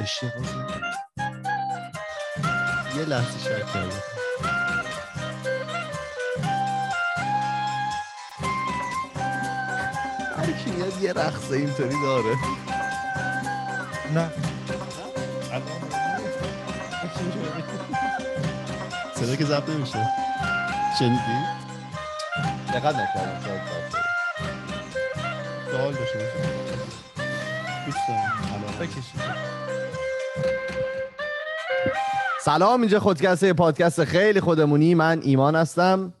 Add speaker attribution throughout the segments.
Speaker 1: اشتباه یه لحظه شک کردم. هر کی میاد یه رقصه اینطوری داره.
Speaker 2: نه.
Speaker 1: صدا که ضبط نمیشه. شنیدی؟
Speaker 3: دقت نکردم. شاید.
Speaker 1: سوال باشه دوست دارم.
Speaker 2: بکشید.
Speaker 3: سلام اینجا خودکسته پادکست خیلی خودمونی. من ایمان هستم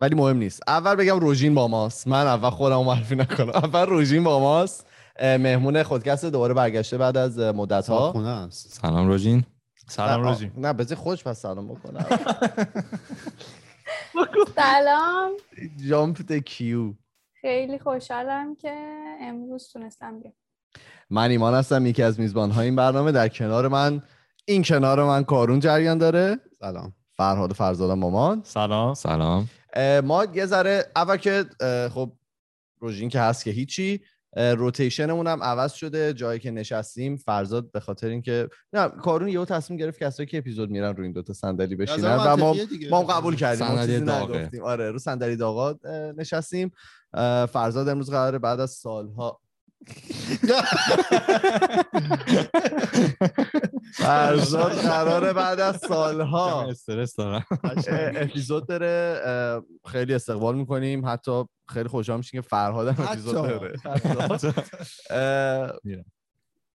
Speaker 3: ولی مهم نیست. اول بگم روژین با ماست. من اول خودم معرفی نکنم. اول روژین با ماست. مهمون خودکست دوباره برگشته بعد از مدت ها
Speaker 4: سلام روژین.
Speaker 2: سلام روزی
Speaker 3: نه بذار خودش پس سلام بکنم.
Speaker 5: سلام.
Speaker 3: جامپ کیو.
Speaker 5: خیلی خوشحالم که امروز تونستم بیام.
Speaker 3: من ایمان هستم یکی از میزبان های این برنامه. در کنار من این کنار من کارون جریان داره.
Speaker 1: سلام.
Speaker 3: فرهاد فرزاد مامان.
Speaker 2: سلام.
Speaker 4: سلام.
Speaker 3: ما یه ذره اول که خب روژین که هست که هیچی روتیشنمون هم عوض شده. جایی که نشستیم فرزاد به خاطر اینکه نه کارون یهو تصمیم گرفت کسایی که اپیزود میرن رو این دوتا صندلی بشینن و ما. ما قبول کردیم ما
Speaker 4: صندلی
Speaker 3: چیزی
Speaker 4: داغه.
Speaker 3: نگفتیم. آره رو صندلی داغا نشستیم. فرزاد امروز قراره بعد از سالها فرزاد قراره بعد از سالها.
Speaker 4: استرس دارم.
Speaker 3: اپیزود داره خیلی استقبال می‌کنیم. حتی خیلی خوشحال میشیم که فرهاد هم اپیزود. داره.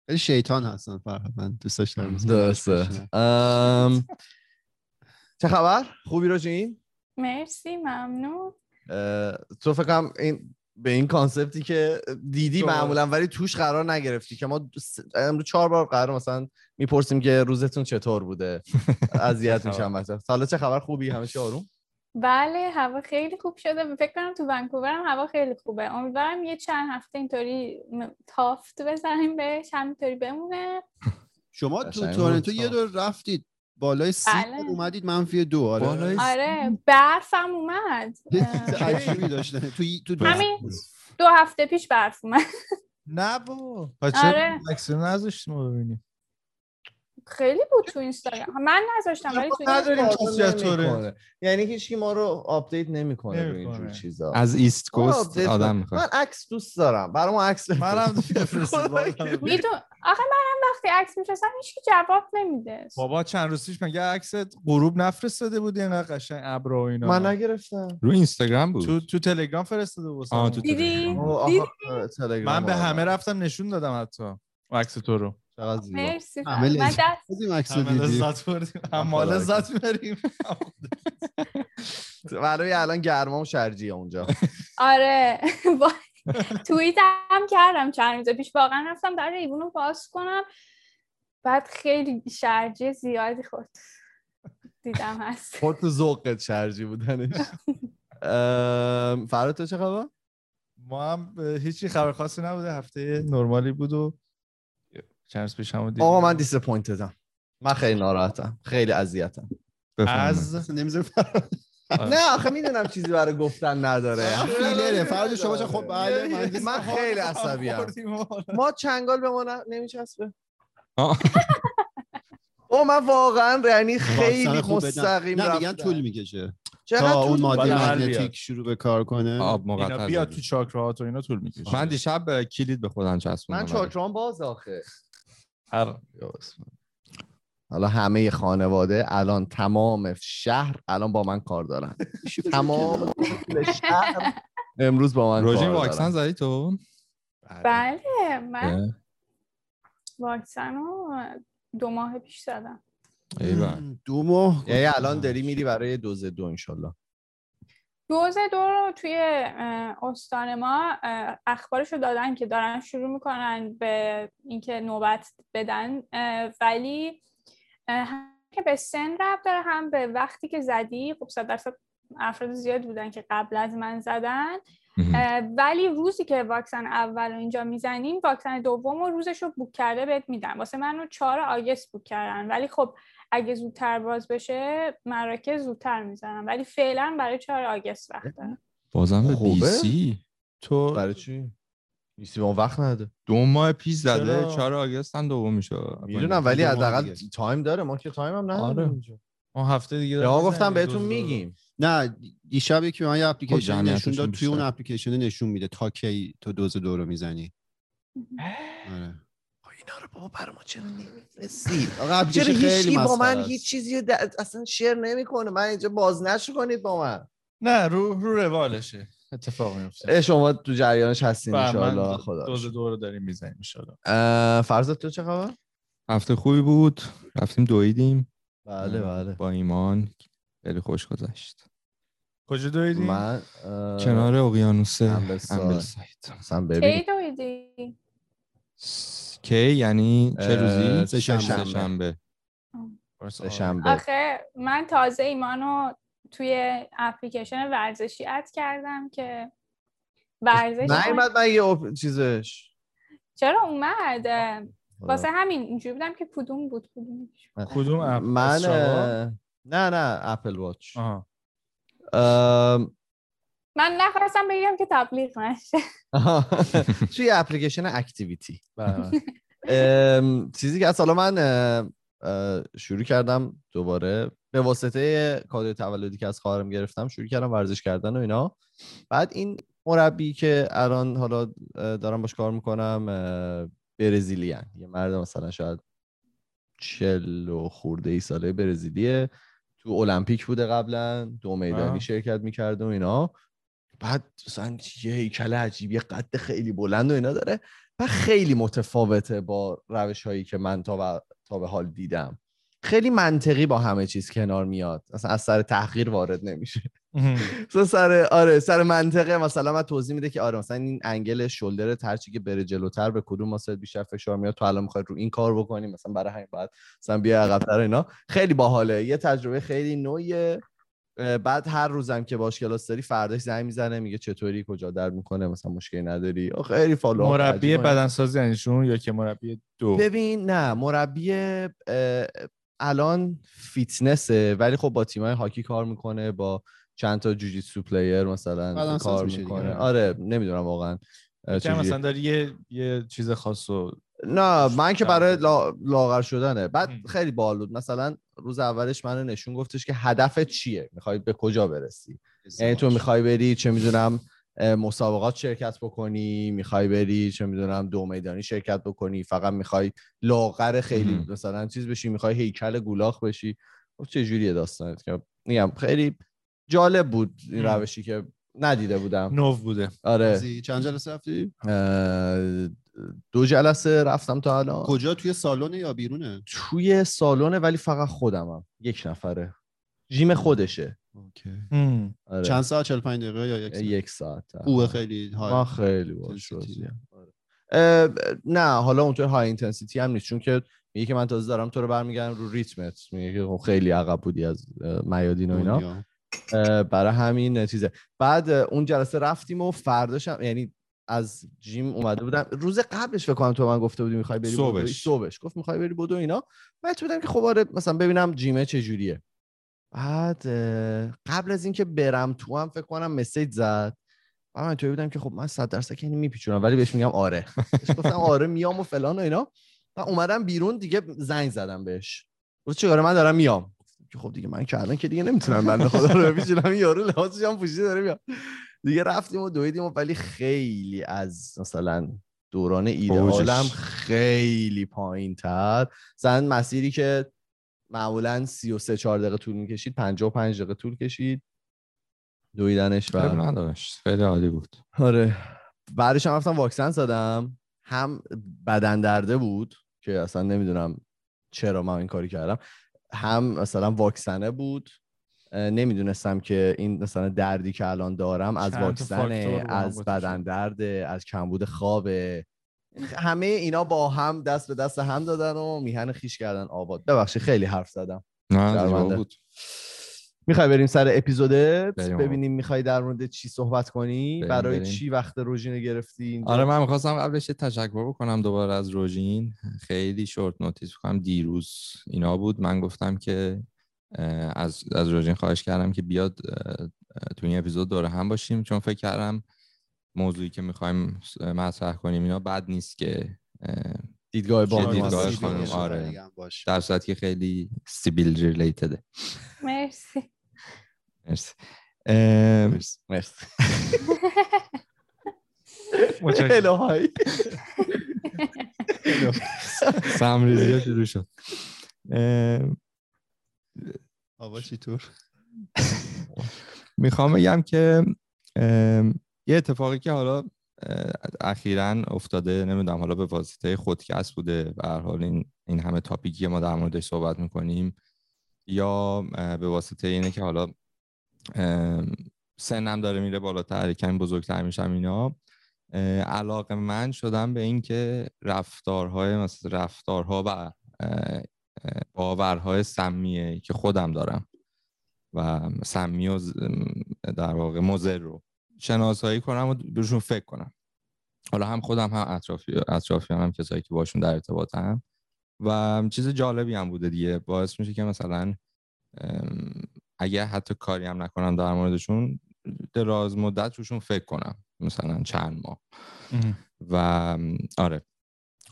Speaker 1: خیلی شیطان هستن فرهاد من دوست داشتم
Speaker 3: درسته. ام، چه خبر؟ خوبی رو جین
Speaker 5: مرسی ممنون.
Speaker 3: تو فکر کنم این به این کانسپتی که دیدی معمولا ولی توش قرار نگرفتی که ما امروز چهار بار قرار مثلا می‌پرسیم که روزتون چطور بوده؟ اذیت میشم مثلا حالا چه خبر؟ خوبی؟ همه چی آروم؟
Speaker 5: بله هوا خیلی خوب شده. فکر کنم تو ونکوور هم هوا خیلی خوبه. امیدوارم یه چند هفته اینطوری تافت بزنیم بهش همینطوری بمونه.
Speaker 1: شما تو تورنتو. یه دور رفتید. بالای سی
Speaker 5: بله.
Speaker 1: اومدید منفی دو آره.
Speaker 4: بالای
Speaker 5: آره برفم اومد. اه،
Speaker 1: عجیبی داشته تو تو
Speaker 5: همین دو هفته پیش برف اومد.
Speaker 2: نه بابا. بچه
Speaker 5: آره.
Speaker 2: عکس رو نذاشتیم رو ببینیم.
Speaker 5: خیلی بود تو اینستاگرام. من نذاشتم ولی تو
Speaker 2: نداریم.
Speaker 3: یعنی هیچ ما رو آپدیت نمی‌کنه رو اینجور. چیزا.
Speaker 4: از ایست
Speaker 3: ما
Speaker 4: کوست آدم. می‌خواد
Speaker 3: من عکس دوست دارم. برام عکس
Speaker 2: منم
Speaker 5: میدون آخه منم وقتی عکس میفرستم هیچ جواب نمیده.
Speaker 2: بابا چند روز پیش مگه عکس غروب نفرستاده بودی اینقدر قشنگ ابر و اینا.
Speaker 3: من نگرفتم.
Speaker 4: رو اینستاگرام بود؟
Speaker 2: تو تو تلگرام فرستاده واسه
Speaker 4: آه، تو
Speaker 5: دیدی؟
Speaker 3: آها،
Speaker 2: من به
Speaker 3: آره.
Speaker 2: همه رفتم نشون دادم حتی عکس تو رو.
Speaker 3: چقدر زیبا.
Speaker 5: مرسی.
Speaker 1: همه
Speaker 5: من
Speaker 1: لذت بردیم.
Speaker 2: همه می‌بریم
Speaker 3: برای الان گرما و شرجیه اونجا.
Speaker 5: آره. با- توییت هم کردم چند روز پیش. واقعا رفتم در ایوون رو باز کنم. بعد خیلی شرجی زیادی خورد. دیدم هست.
Speaker 3: خود تو ذوقت شرجی بودنش. فراد تو چه خبر؟
Speaker 2: ما هم هیچی خبر خاصی نبوده. هفته نرمالی بود و چند روز پیش هم دیدیم.
Speaker 3: آقا من دیسپوینتدم من خیلی ناراحتم. خیلی اذیتم.
Speaker 2: از
Speaker 1: نمی‌ذاره
Speaker 3: نه آخه می‌دونم چیزی برای گفتن نداره
Speaker 1: فیلره فرد شما چه خب بله من
Speaker 3: من خیلی عصبیم ما چنگال به ما نمیچسبه
Speaker 4: آه.
Speaker 3: او من واقعا یعنی خیلی
Speaker 1: خوب بدن.
Speaker 3: مستقیم
Speaker 1: نه میگن. طول می‌کشه تا
Speaker 3: طول
Speaker 1: اون؟ ماده مگنتیک
Speaker 2: بیاد.
Speaker 1: شروع به کار کنه
Speaker 4: آب
Speaker 2: اینا
Speaker 4: مقطع
Speaker 2: بیاد
Speaker 4: زدی.
Speaker 2: تو چاکراهات و اینا طول می‌کشه
Speaker 4: من دیشب کلید به خودم چسبوندم
Speaker 3: من چاکرام باز آخه
Speaker 2: هر
Speaker 3: حالا همه خانواده الان تمام شهر الان با من کار دارن. تمام شهر امروز با من
Speaker 4: روژین
Speaker 3: کار
Speaker 4: واکسن
Speaker 3: دارن.
Speaker 4: زدی تو؟
Speaker 5: بله من واکسن رو دو ماه پیش زدم.
Speaker 1: دو ماه.
Speaker 3: یعنی الان داری میری برای دوز دو انشالله.
Speaker 5: دوز دو رو توی استان ما اخبارش رو دادن که دارن شروع می‌کنن به اینکه نوبت بدن ولی هم که به سن ربط داره هم به وقتی که زدی خب صد درصد افراد زیاد بودن که قبل از من زدن. ولی روزی که واکسن اول رو اینجا می‌زنیم واکسن دوم رو روزش رو بوک کرده بهت میدن. واسه من رو 4 آگست بوک کردن. ولی خب اگه زودتر باز بشه مراکز زودتر می‌زنن. ولی فعلا برای 4 آگست وقت دارم.
Speaker 4: بازم به بی؟ سی.
Speaker 2: تو
Speaker 3: برای چی؟ نیستی به اون وقت نداده
Speaker 4: دو ماه پیش زده
Speaker 2: چرا؟
Speaker 4: 4 آگوست هم دوم میشه
Speaker 3: می‌دونم ولی حداقل. تایم داره ما که تایم هم
Speaker 2: آره.
Speaker 3: نداریم اینجا.
Speaker 2: ما هفته دیگه
Speaker 3: ما گفتم بهتون. میگیم
Speaker 1: نه دیشب یکی من یه اپلیکیشن
Speaker 4: جمعیتشون
Speaker 1: نشون داد توی اون. اپلیکیشن نشون میده تا کی تو دوز دو رو می‌زنی آره
Speaker 3: اینا رو بابا برای ما چرا نمیفرستی
Speaker 1: آقا
Speaker 3: چرا
Speaker 1: اپلیکیشن خیلی
Speaker 3: هیچکی با من هیچ. چیزی اصلا شیر نمی‌کنه من اینجا بازنش کنید با من
Speaker 2: نه رو رو روالشه اتفاق میفته
Speaker 3: شما تو جریانش هستین
Speaker 2: بله،
Speaker 3: انشاءالله.
Speaker 2: من
Speaker 3: خدا
Speaker 2: دوز. دو رو داریم می‌زنیم ان
Speaker 3: اه، فرزاد تو چه خبر؟
Speaker 4: هفته خوبی بود. رفتیم دویدیم.
Speaker 3: بله بله.
Speaker 4: با ایمان. خیلی خوش گذشت.
Speaker 2: کجا دویدیم؟
Speaker 3: من اه،
Speaker 4: کنار اقیانوس
Speaker 3: امبلساید. اصلا
Speaker 5: کی دویدی؟
Speaker 4: کی؟ یعنی چه روزی.
Speaker 1: سه‌شنبه.
Speaker 3: شنبه.
Speaker 5: آخه من تازه ایمانو توی اپلیکیشن ورزشی اد کردم که ورزش
Speaker 3: نیومد من یه اپ- چیزش.
Speaker 5: چرا اومد؟ واسه همین اینجوری بودم که کدوم بود؟ کدومش
Speaker 2: کدوم اپ؟
Speaker 3: من نه نه اپل واچ.
Speaker 5: من نخواستم بگم که تبلیغ نشه.
Speaker 3: توی اپلیکیشن اکتیویتی.
Speaker 2: بله.
Speaker 3: ام، چیزی که از حالا من شروع کردم دوباره. به واسطه کادوی تولدی که از خواهرم گرفتم شروع کردم ورزش کردن و اینا. بعد این مربی که الان حالا دارم باش کار می‌کنم برزیلیان. یه مرد مثلا شاید چل و خورده ای ساله برزیلیه. تو المپیک بوده قبلا دو میدانی. شرکت می‌کرده و اینا. بعد مثلا یه هیکل عجیب یه قد خیلی بلند و اینا داره. و خیلی متفاوته با روش هایی که من تا تا به حال دیدم. خیلی منطقی با همه چیز کنار میاد. اصلا از سر تحقیر وارد نمیشه. مثلا سر آره سر منطقه مثلا من توضیح میده که آره مثلا این انگل شولدر هرچی که بره جلوتر به کدوم ماسل بیشتر فشار میاد تو الان می‌خوای رو این کار بکنی مثلا برای همین بعد مثلا بیا عقب‌تر اینا. خیلی باحاله. یه تجربه خیلی نوعیه. بعد هر روزم که باش کلاس داری فرداش زنگ می‌زنه میگه چطوری کجا درد می‌کنه مثلا مشکلی نداری خیلی follow
Speaker 2: مربی بدنسازی یعنیشون یا که مربی دو
Speaker 3: ببین نه مربی الان فیتنسه ولی خب با تیمای هاکی کار می‌کنه با چند تا جوجیتسو player مثلا کار
Speaker 1: میشه دیگه.
Speaker 3: می‌کنه آره نمی‌دونم واقعا چجوریه.
Speaker 2: مثلا داری یه یه چیز خاص و
Speaker 3: نه من که برای. لا... لاغر شدنه بعد. خیلی باحال بود مثلا روز اولش منو نشون گفتش که هدفت چیه؟ می‌خوای به کجا برسی؟ یعنی تو می‌خوای بری چه می‌دونم مسابقات شرکت بکنی می‌خوای بری چه می‌دونم دو میدانی شرکت بکنی فقط می‌خوای لاغر خیلی. مثلا چیز بشی می‌خوای هیکل گولاخ بشی. خب چه جوریه داستانت که میگم خیلی جالب بود این. روشی که ندیده بودم.
Speaker 2: نو بوده.
Speaker 3: آره.
Speaker 1: چند جلسه رفتی؟
Speaker 3: دو جلسه رفتم تا الان.
Speaker 1: کجا؟ توی سالن یا بیرونه؟
Speaker 3: توی سالونه ولی فقط خودمم یک نفره. gym خودشه.
Speaker 2: OK.
Speaker 3: آره.
Speaker 1: چند ساعت؟ 45 دقیقه یا یک ساعت؟
Speaker 3: یک ساعت.
Speaker 1: خوبه خیلی
Speaker 3: ما
Speaker 1: high
Speaker 3: خیلی
Speaker 1: intensity.
Speaker 3: راضیم. آره. نه حالا اونطور high intensity هم نیست. چون که میگه که من تازه دارم تو رو برمیگردم رو ریتمت. میگه که خب خیلی عقب بودی از میادین و اینا. برای همین چیزه بعد اون جلسه رفتیم و فرداشم یعنی از جیم اومده بودم. روز قبلش فکر کنم تو من گفته بودی می‌خوای بری.
Speaker 4: صبحش.
Speaker 3: صبحش. گفت می‌خوای بری بدو اینا. بعد بودم که خب آره مثلا ببینم جیمه چه جوریه. بعد قبل از اینکه برم تو هم فکر کنم مسیج زد. و من توی بودم که خب من صد درصد که میپیچونم ولی بهش میگم آره. بهش گفتم آره میام و فلان و اینا. و اومدم بیرون دیگه زنگ زدم بهش. گفت چیکاره من دارم میام. که خب دیگه من که الان که دیگه نمی‌تونم بنده خدا رو بپیچونم. یارو لباسش هم پوشیده داره میاد. دیگه رفتیم و دویدیم و ولی خیلی از مثلا دوران ایدئالم. خیلی پایین تر زن مسیری که معمولا 33 4 دقیقه طول می‌کشید 55 دقیقه طول کشید. دویدنش و
Speaker 4: نداشت. خیلی عالی بود.
Speaker 3: آره. بعدش هم رفتم واکسن زدم. هم بدن درده بود که اصلا نمی‌دونم چرا من این کاری کردم. هم مثلا واکسنه بود. نمی‌دونستم که این مثلا دردی که الان دارم از
Speaker 2: هم
Speaker 3: از. بدن درده از کمبود خوابه همه اینا با هم دست به دست هم دادن و میهن خیش کردن. آباد. ببخشید خیلی حرف زدم.
Speaker 4: نه بود.
Speaker 3: می‌خوای بریم سر اپیزودت. ببینیم می‌خوای در مورد چی صحبت کنی؟
Speaker 4: بریم،
Speaker 3: برای
Speaker 4: بریم.
Speaker 3: چی وقت روژینو گرفتی اینجا؟
Speaker 4: آره من می‌خواستم قبلش تشکر بکنم دوباره از روژین. خیلی شورت نوتیس بکنم. دیروز اینا بود. من گفتم که از از روژین خواهش کردم که بیاد تو این اپیزود دوره هم باشیم چون فکر کردم موضوعی که می‌خوایم مطرح کنیم اینا بد نیست که اه،
Speaker 3: دیدگاه با
Speaker 4: دیدگاه خانم، آره. در صورتی که خیلی سیبیل ریلیتده.
Speaker 5: مرسی.
Speaker 4: مرسی.
Speaker 3: مرسی. الهی
Speaker 4: سمریزی ها شروع شد.
Speaker 1: آوا چطور؟
Speaker 4: می‌خوام بگم که یه اتفاقی که حالا اخیرا افتاده نمی‌دونم حالا به واسطه خودکست بوده به هر حال این این همه تاپیکی ما در موردش صحبت می‌کنیم یا به واسطه اینه که حالا سنم داره میره بالاتر کمی بزرگتر میشم اینا علاقه من شدم به اینکه رفتارهای مثل رفتارها و باورهای سمیه که خودم دارم و سمی و در واقع مضر رو شناسایی کنم و بهشون فکر کنم. حالا هم خودم هم اطرافی اطرافیانم هم کسایی که باشون در ارتباطم. و چیز جالبی هم بوده دیگه. باعث میشه که مثلا اگه حتی کاری هم نکنم در موردشون دراز مدت روشون فکر کنم. مثلا چند ماه.
Speaker 2: اه.
Speaker 4: و آره.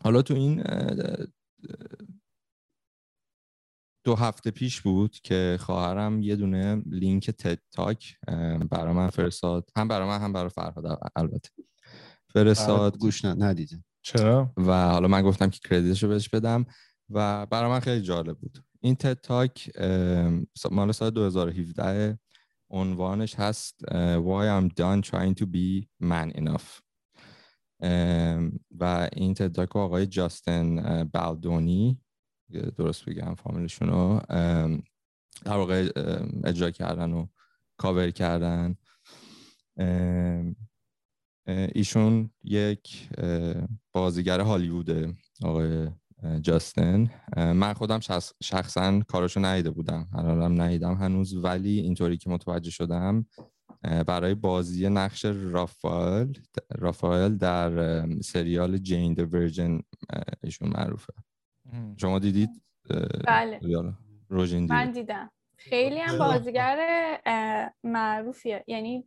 Speaker 4: حالا تو این دو هفته پیش بود که خواهرم یه دونه لینک تد تاک برای من فرستاد. هم برای من هم برای فرهاد البته. فرستاد.
Speaker 1: گوش ن- ندیده.
Speaker 2: چرا؟
Speaker 4: و حالا من گفتم که کردیتشو بهش بدم و برای من خیلی جالب بود. این تد تاک مال سال 2017 عنوانش هست Why I'm done trying to be man enough. و این تد تاک رو آقای جاستن بالدونی درست بگم فامیلشون رو در واقع اجرا کردن و کاور کردن. ایشون یک بازیگر هالیووده آقای جاستن. من خودم شخص- شخصا کاراشو ندیده بودم. الانم ندیدم هنوز ولی اینطوری که متوجه شدم برای بازی نقش رافائل رافائل در سریال جین د ورجن ایشون معروفه. شما دیدید؟
Speaker 5: بله.
Speaker 4: روژین دیده
Speaker 5: من دیدم. خیلی هم بازیگر معروفیه. یعنی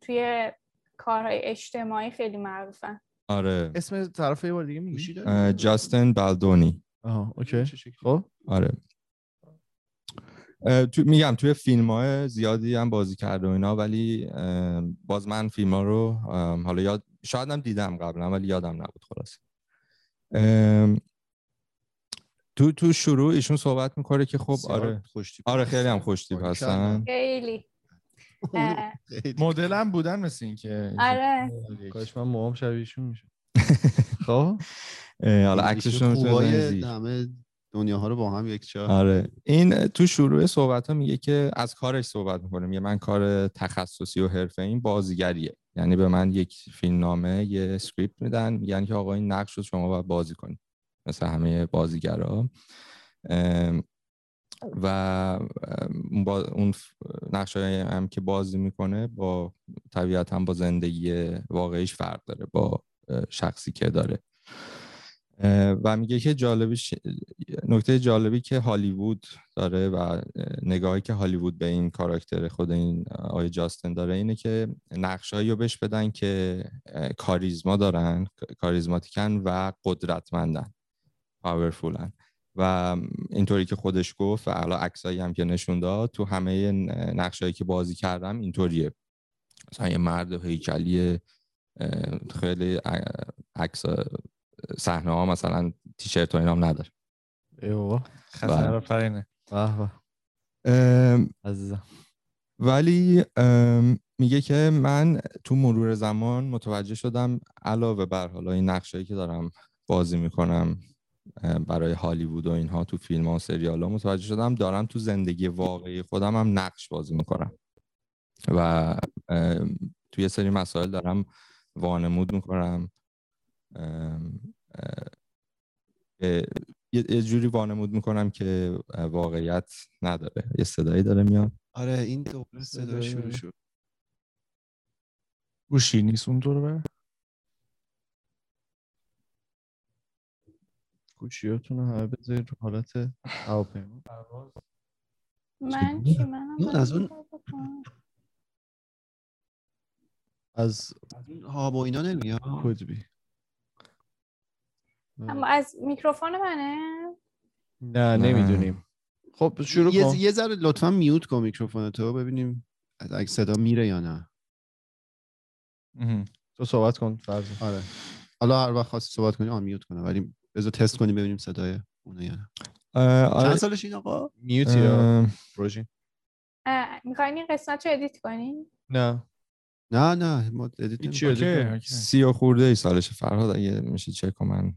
Speaker 5: توی کارهای اجتماعی خیلی معروفن.
Speaker 4: آره.
Speaker 3: اسم طرف یه بار دیگه میگی؟
Speaker 4: جاستن بالدونی.
Speaker 3: آها اوکی؟ خب.
Speaker 4: آره. تو میگم توی فیلم های زیادی هم بازی کرده و اینا ولی باز من فیلم ها رو حالا یاد شاید هم دیدم قبلا ولی یادم نبود خلاص تو تو شروع ایشون صحبت می‌کنه که خب آره.
Speaker 1: خوشتیپ
Speaker 4: آره. خیلی هم خوشتیپ
Speaker 1: باریکلا.
Speaker 4: هستن.
Speaker 5: خیلی.
Speaker 2: مدل هم بودن مثل این که
Speaker 5: آره.
Speaker 3: کاش من موام شبیهشون میشه خب؟
Speaker 4: حالا عکسشون
Speaker 1: خوبای. همه دنیاها رو با هم یک جا.
Speaker 4: آره. این تو شروع صحبت ها میگه که از کارش صحبت می‌کنه. میگه من کار تخصصی و حرفه این بازیگریه. یعنی به من یک فیلم نامه یه اسکریپت میدن. میگن که آقا این نقش رو شما باید بازی کنید. مثل همه بازیگرا. و اون با اون نقش هم که بازی می‌کنه با طبیعتا با زندگی واقعیش فرق داره با شخصی که داره. و میگه که جالبیش نکته جالبی که هالیوود داره و نگاهی که هالیوود به این کاراکتر خود این آقای جاستن داره اینه که نقشهایی رو بهش بدن که کاریزما دارن کاریزماتیکن و قدرتمندن. پاورفولن و اینطوری که خودش گفت و حالا عکسایی هم که نشون داد تو همه نقشهایی که بازی کردم اینطوریه. مثلا یه مرد هیکلی خیلی عکس صحنه ها مثلا تیشرت و اینا هم نداره.
Speaker 3: ای بابا
Speaker 2: خطر آفرینه
Speaker 3: به به.
Speaker 4: ام،
Speaker 3: عزیزم.
Speaker 4: ولی ام، میگه که من تو مرور زمان متوجه شدم علاوه بر حالا این نقشایی که دارم بازی می‌کنم برای هالیوود و اینها تو فیلم ها و سریال ها متوجه شدم. دارم تو زندگی واقعی خودم هم نقش بازی می‌کنم. و ام، تو یه سری مسائل دارم وانمود می‌کنم. یه یه جوری وانمود می‌کنم که واقعیت نداره. یه صدایی داره میاد.
Speaker 1: آره این دوباره صدا شروع شد.
Speaker 2: گوشی نیست اون دور
Speaker 3: گوشیاتون رو همه بذارید رو حالت هواپیما.
Speaker 5: من چی؟ منم
Speaker 1: اون از اون-.
Speaker 3: از
Speaker 1: ها با اینا نمیاد؟
Speaker 3: کدبی
Speaker 5: اما از میکروفون منه؟
Speaker 3: نه نمی‌دونیم. خب شروع
Speaker 1: یه,
Speaker 3: کن.
Speaker 1: یه ذره لطفا میوت کن میکروفون تو ببینیم اگه صدا میره یا نه.
Speaker 3: تو صحبت کن فرض.
Speaker 1: آره. حالا هر وقت خواستی صحبت کنی unmute کنه ولی بذار تست کنیم ببینیم صدای اونه یا نه.
Speaker 4: آره.
Speaker 1: چند سالش این آقا؟
Speaker 3: mute یا
Speaker 4: اه،
Speaker 3: روژین
Speaker 5: می‌خواین این قسمت رو edit کنین؟
Speaker 3: نه.
Speaker 1: نه نه ما
Speaker 2: edit.
Speaker 4: سی و خورده ای سالش فرهاد اگه میشه چک کنم من.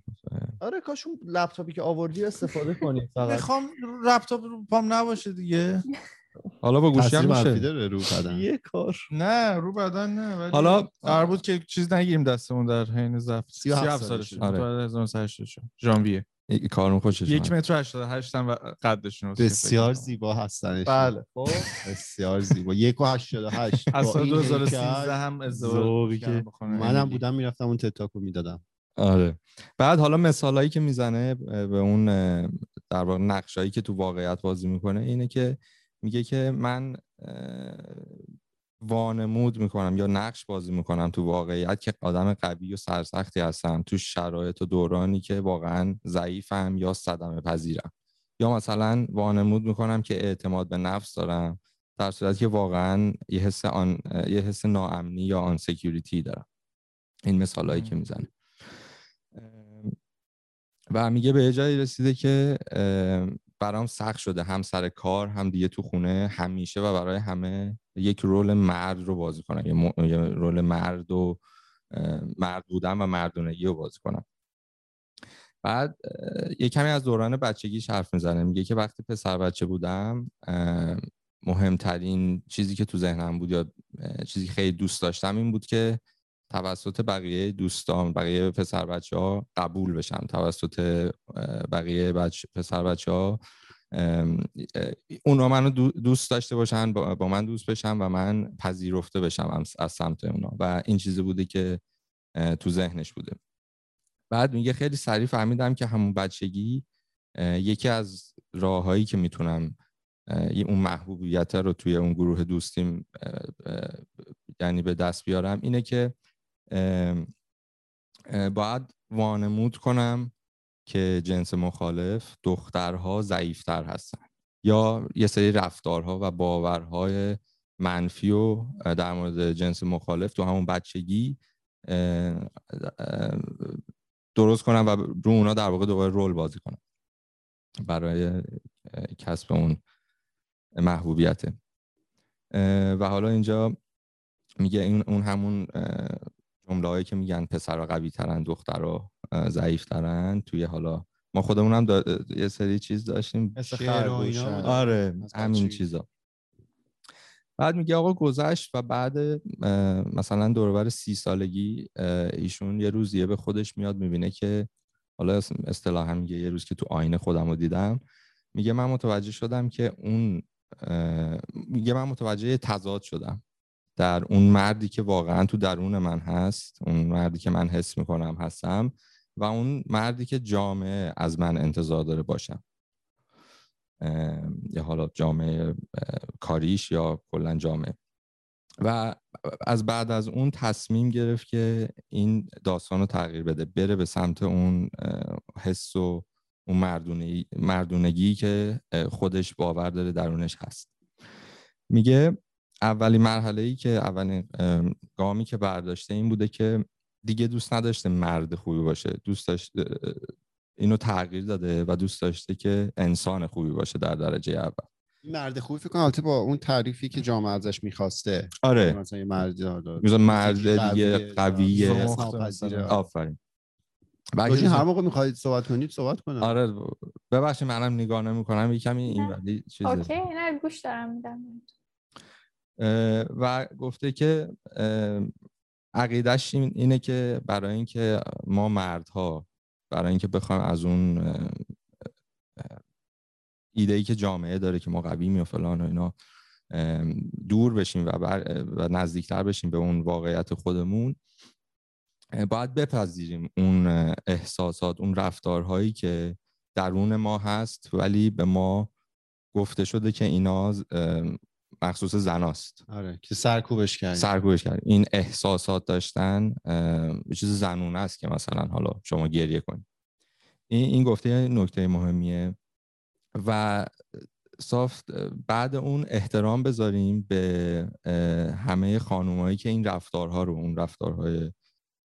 Speaker 3: آره کاش اون لپتاپی که آوردی استفاده کنیم فقط.
Speaker 2: می‌خوام لپتاپ رو پام نباشه دیگه.
Speaker 4: حالا با گوشی هم میشه.
Speaker 1: داره رو بدن.
Speaker 3: یه کار؟
Speaker 2: نه رو بدن نه ولی
Speaker 4: حالا-
Speaker 2: بود که چیز نگیریم دستمون در حین ضبط
Speaker 1: 37
Speaker 2: 37
Speaker 1: سالشه.
Speaker 2: سالشه.
Speaker 4: آره.
Speaker 2: متولد 1988 ژانویه.
Speaker 4: کارم خوشش
Speaker 2: یک. متر و 88 هم و قدشون واسه
Speaker 1: بسیار
Speaker 2: فکر
Speaker 1: زیبا هستنش
Speaker 3: بله. خب
Speaker 1: بسیار زیبا. یک و هشتاد و هشت.
Speaker 2: کنم. از
Speaker 1: با
Speaker 2: سال
Speaker 1: این
Speaker 2: 2013
Speaker 1: هیکل،
Speaker 2: هم ازدواج
Speaker 1: منم. بودم می‌رفتم اون تتاکو می‌دادم.
Speaker 4: آره. بعد حالا مثالایی که می‌زنه به اون در واقع نقشایی که تو واقعیت بازی می‌کنه اینه که میگه که من وانمود می‌کنم یا نقش بازی می‌کنم تو واقعیت که آدم قوی و سرسختی هستم تو شرایط و دورانی که واقعا ضعیفم یا صدمه پذیرم. یا مثلا وانمود می‌کنم که اعتماد به نفس دارم در صورتی که واقعا یه حس آن یه حس ناامنی یا آن سکیوریتی دارم. این مثالایی که می‌زنه. و میگه به جایی رسیده که برام سخت شده. هم سر کار هم دیگه تو خونه همیشه و برای همه یک رول مرد رو بازی کنم. یه, م- یه رول مرد و مرد بودن و مردونگی رو بازی کنم. بعد یه کمی از دوران بچگیش حرف می‌زنه. میگه که وقتی پسر بچه بودم مهمترین چیزی که تو ذهنم بود یا چیزی خیلی دوست داشتم این بود که توسط بقیه دوستان بقیه پسر بچه ها قبول بشم توسط بقیه بچه پسر بچه ها اونا منو دو- دوست داشته باشن با من دوست بشن و من پذیرفته بشم از- سمت اونا. و این چیزی بوده که تو ذهنش بوده. بعد میگه خیلی سریع فهمیدم که همون بچگی یکی از راههایی که می‌تونم اون محبوبیت رو توی اون گروه دوستیم یعنی به دست بیارم اینه که باید وانمود کنم که جنس مخالف دخترها ضعیفتر هستن یا یه سری رفتارها و باورهای منفی و در مورد جنس مخالف تو همون بچگی درست کنم و رو اونا در واقع دوباره رول بازی کنم برای کسب اون محبوبیته و حالا اینجا میگه این اون همون جمله هایی که میگن پسرها قوی ترن دخترها ضعیف ترن توی حالا ما خودمون هم دا- یه سری چیز داشتیم. آره همین. چیزا بعد میگه آقا گذشت و بعد مثلا دوربر سی سالگی ایشون یه روز یه به خودش میاد می‌بینه که حالا اصطلاحا میگه یه روز که تو آینه خودم رو دیدم میگه من متوجه شدم که اون میگه من متوجه تضاد شدم در اون مردی که واقعا تو درون من هست اون مردی که من حس می‌کنم هستم و اون مردی که جامعه از من انتظار داره باشم. یا حالا جامعه کاریش یا کلا جامعه. و از بعد از اون تصمیم گرفت که این داستان رو تغییر بده بره به سمت اون حس و اون مردونگی, مردونگی که خودش باور داره درونش هست. میگه اولین مرحله ای که اولین ام، گامی که برداشته این بوده که دیگه دوست نداشته مرد خوبی باشه. دوست داشت اه، اینو تغییر داده و دوست داشته که انسان خوبی باشه در درجه اول.
Speaker 1: مرد خوبی فکر کنم البته با اون تعریفی که جامعه ازش می‌خواسته.
Speaker 4: آره.
Speaker 1: مثلا یه مرد
Speaker 4: مثلا مرد دیگه قویه. آفرین.
Speaker 1: روشین هر موقع می‌خواید صحبت کنید صحبت کنم.
Speaker 4: آره ببخشید منم نگاه نمی کنم یه کمی این. ولی چیزه.
Speaker 5: اوکی نه گوش دارم میدم.
Speaker 4: و گفته که عقیدش این- اینه که برای اینکه ما مردها برای اینکه بخوایم از اون ایده ای که جامعه داره که ما قویم و فلان و اینا دور بشیم و, بر و نزدیکتر بشیم به اون واقعیت خودمون باید بپذیریم اون احساسات اون رفتارهایی که درون ما هست ولی به ما گفته شده که اینا مخصوص زناست
Speaker 1: آره که سرکوبش کرد
Speaker 4: سرکوبش کرد این احساسات داشتن یه چیز زنونه است که مثلا حالا شما گریه کنید این این گفته نکته مهمیه. و سافت بعد اون احترام بذاریم به همه خانومایی که این رفتارها رو اون رفتارهای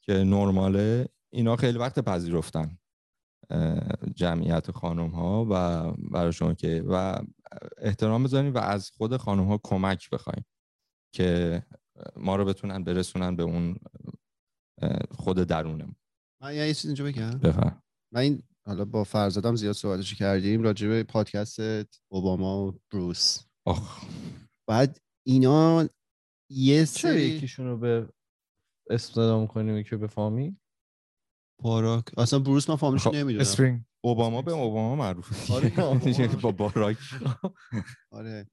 Speaker 4: که نرماله اینا خیلی وقت پذیرفتن. جمعیت خانم ها و براشون که و احترام بذاریم و از خود خانم ها کمک بخوایم که ما رو بتونن برسونن به اون خود درونمون
Speaker 1: من یه چیز اینجا بگم.
Speaker 4: بفهم.
Speaker 1: من این حالا با فرزادم زیاد صحبتش کردیم راجع به پادکست اوباما و بروس.
Speaker 4: آخ.
Speaker 1: بعد اینا یه سری
Speaker 3: یکیشون رو به اسم صدا می‌کنیم که به فامی؟
Speaker 1: باراک. اصلا بروس من فامیلش
Speaker 4: خب،
Speaker 1: نمی‌دونم.
Speaker 2: اسپرینگ.
Speaker 4: اوباما به اوباما معروفه.
Speaker 1: آره،.
Speaker 4: با باراک.
Speaker 1: آره.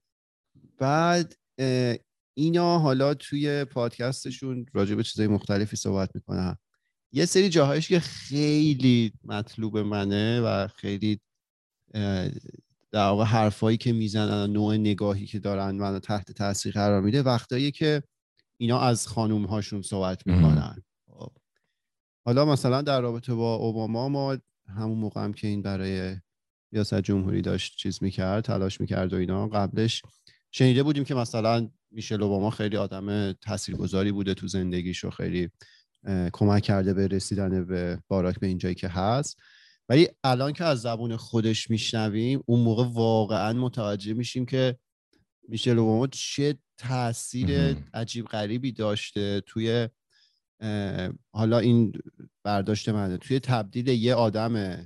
Speaker 1: بعد اینا حالا توی پادکستشون راجع به چیزای مختلفی صحبت می‌کنن. یه سری جاهایش که خیلی مطلوب منه و خیلی در واقع حرفایی که می‌زنن نوع نگاهی که دارن منو تحت تاثیر قرار میده وقتایی که اینا از خانوم هاشون صحبت می‌کنن. حالا مثلا در رابطه با اوباما ما همون موقع هم که این برای ریاست جمهوری داشت چیز می‌کرد تلاش می‌کرد و اینا قبلش شنیده بودیم که مثلا میشل اوباما خیلی آدم تاثیرگذاری بوده تو زندگیش و خیلی کمک کرده به رسیدن به باراک به اینجایی که هست ولی الان که از زبون خودش میشنویم اون موقع واقعا متوجه میشیم که میشل اوباما چه تاثیر. عجیب غریبی داشته توی حالا این برداشت منه. توی تبدیل یه آدم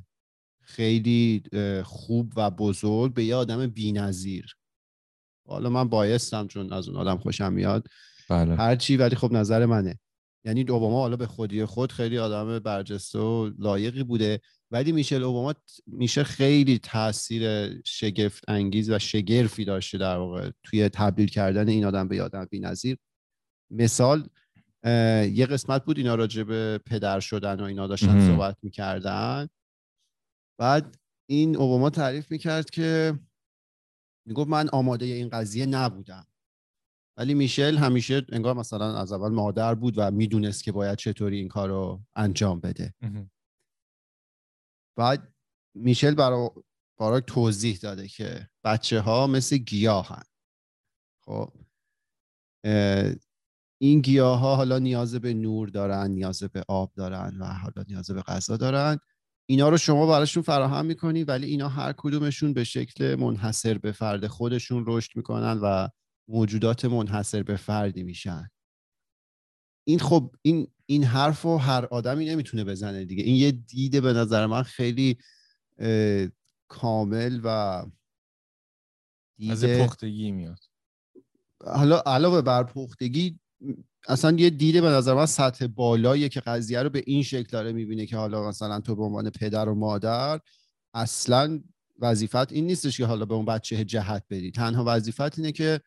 Speaker 1: خیلی خوب و بزرگ به یه آدم بی‌نظیر. حالا من بایستم چون از اون آدم خوشم میاد.
Speaker 4: بله.
Speaker 1: هرچی ولی خب نظر منه. یعنی اوباما حالا به خودی خود خیلی آدم برجسته و لایقی بوده. ولی میشل اوباما میشه خیلی تاثیر شگفت انگیز و شگرفی داشته در واقع توی تبدیل کردن این آدم به یه آدم بی‌نظیر. مثال یه قسمت بود اینا راجع به پدر شدن و اینا داشتن. صحبت می‌کردن. بعد این اوباما تعریف می‌کرد که می‌گفت من آماده این قضیه نبودم. ولی میشل همیشه انگار مثلا از اول مادر بود و می‌دونست که باید چطوری این کار رو انجام بده. بعد میشل برای باراک توضیح داده که بچه ها مثل گیاهن. خب اه، این گیاه ها حالا نیاز به نور دارن نیاز به آب دارن و حالا نیاز به غذا دارن. اینا رو شما براشون فراهم می‌کنی ولی اینا هر کدومشون به شکل منحصر به فرد خودشون رشد می‌کنن و موجودات منحصر به فردی میشن. این خب این این حرف رو هر آدمی نمی‌تونه بزنه دیگه. این یه دیده به نظر من خیلی کامل و
Speaker 2: از
Speaker 1: دیده
Speaker 2: پختگی میاد.
Speaker 1: حالا علاوه بر پختگی اصلا یه دیده به نظر من سطح بالاییه که قضیه رو به این شکل داره می‌بینه که حالا مثلا تو به عنوان پدر و مادر اصلا وظیفت این نیستش که حالا به اون بچه جهت بدی تنها وظیفت اینه که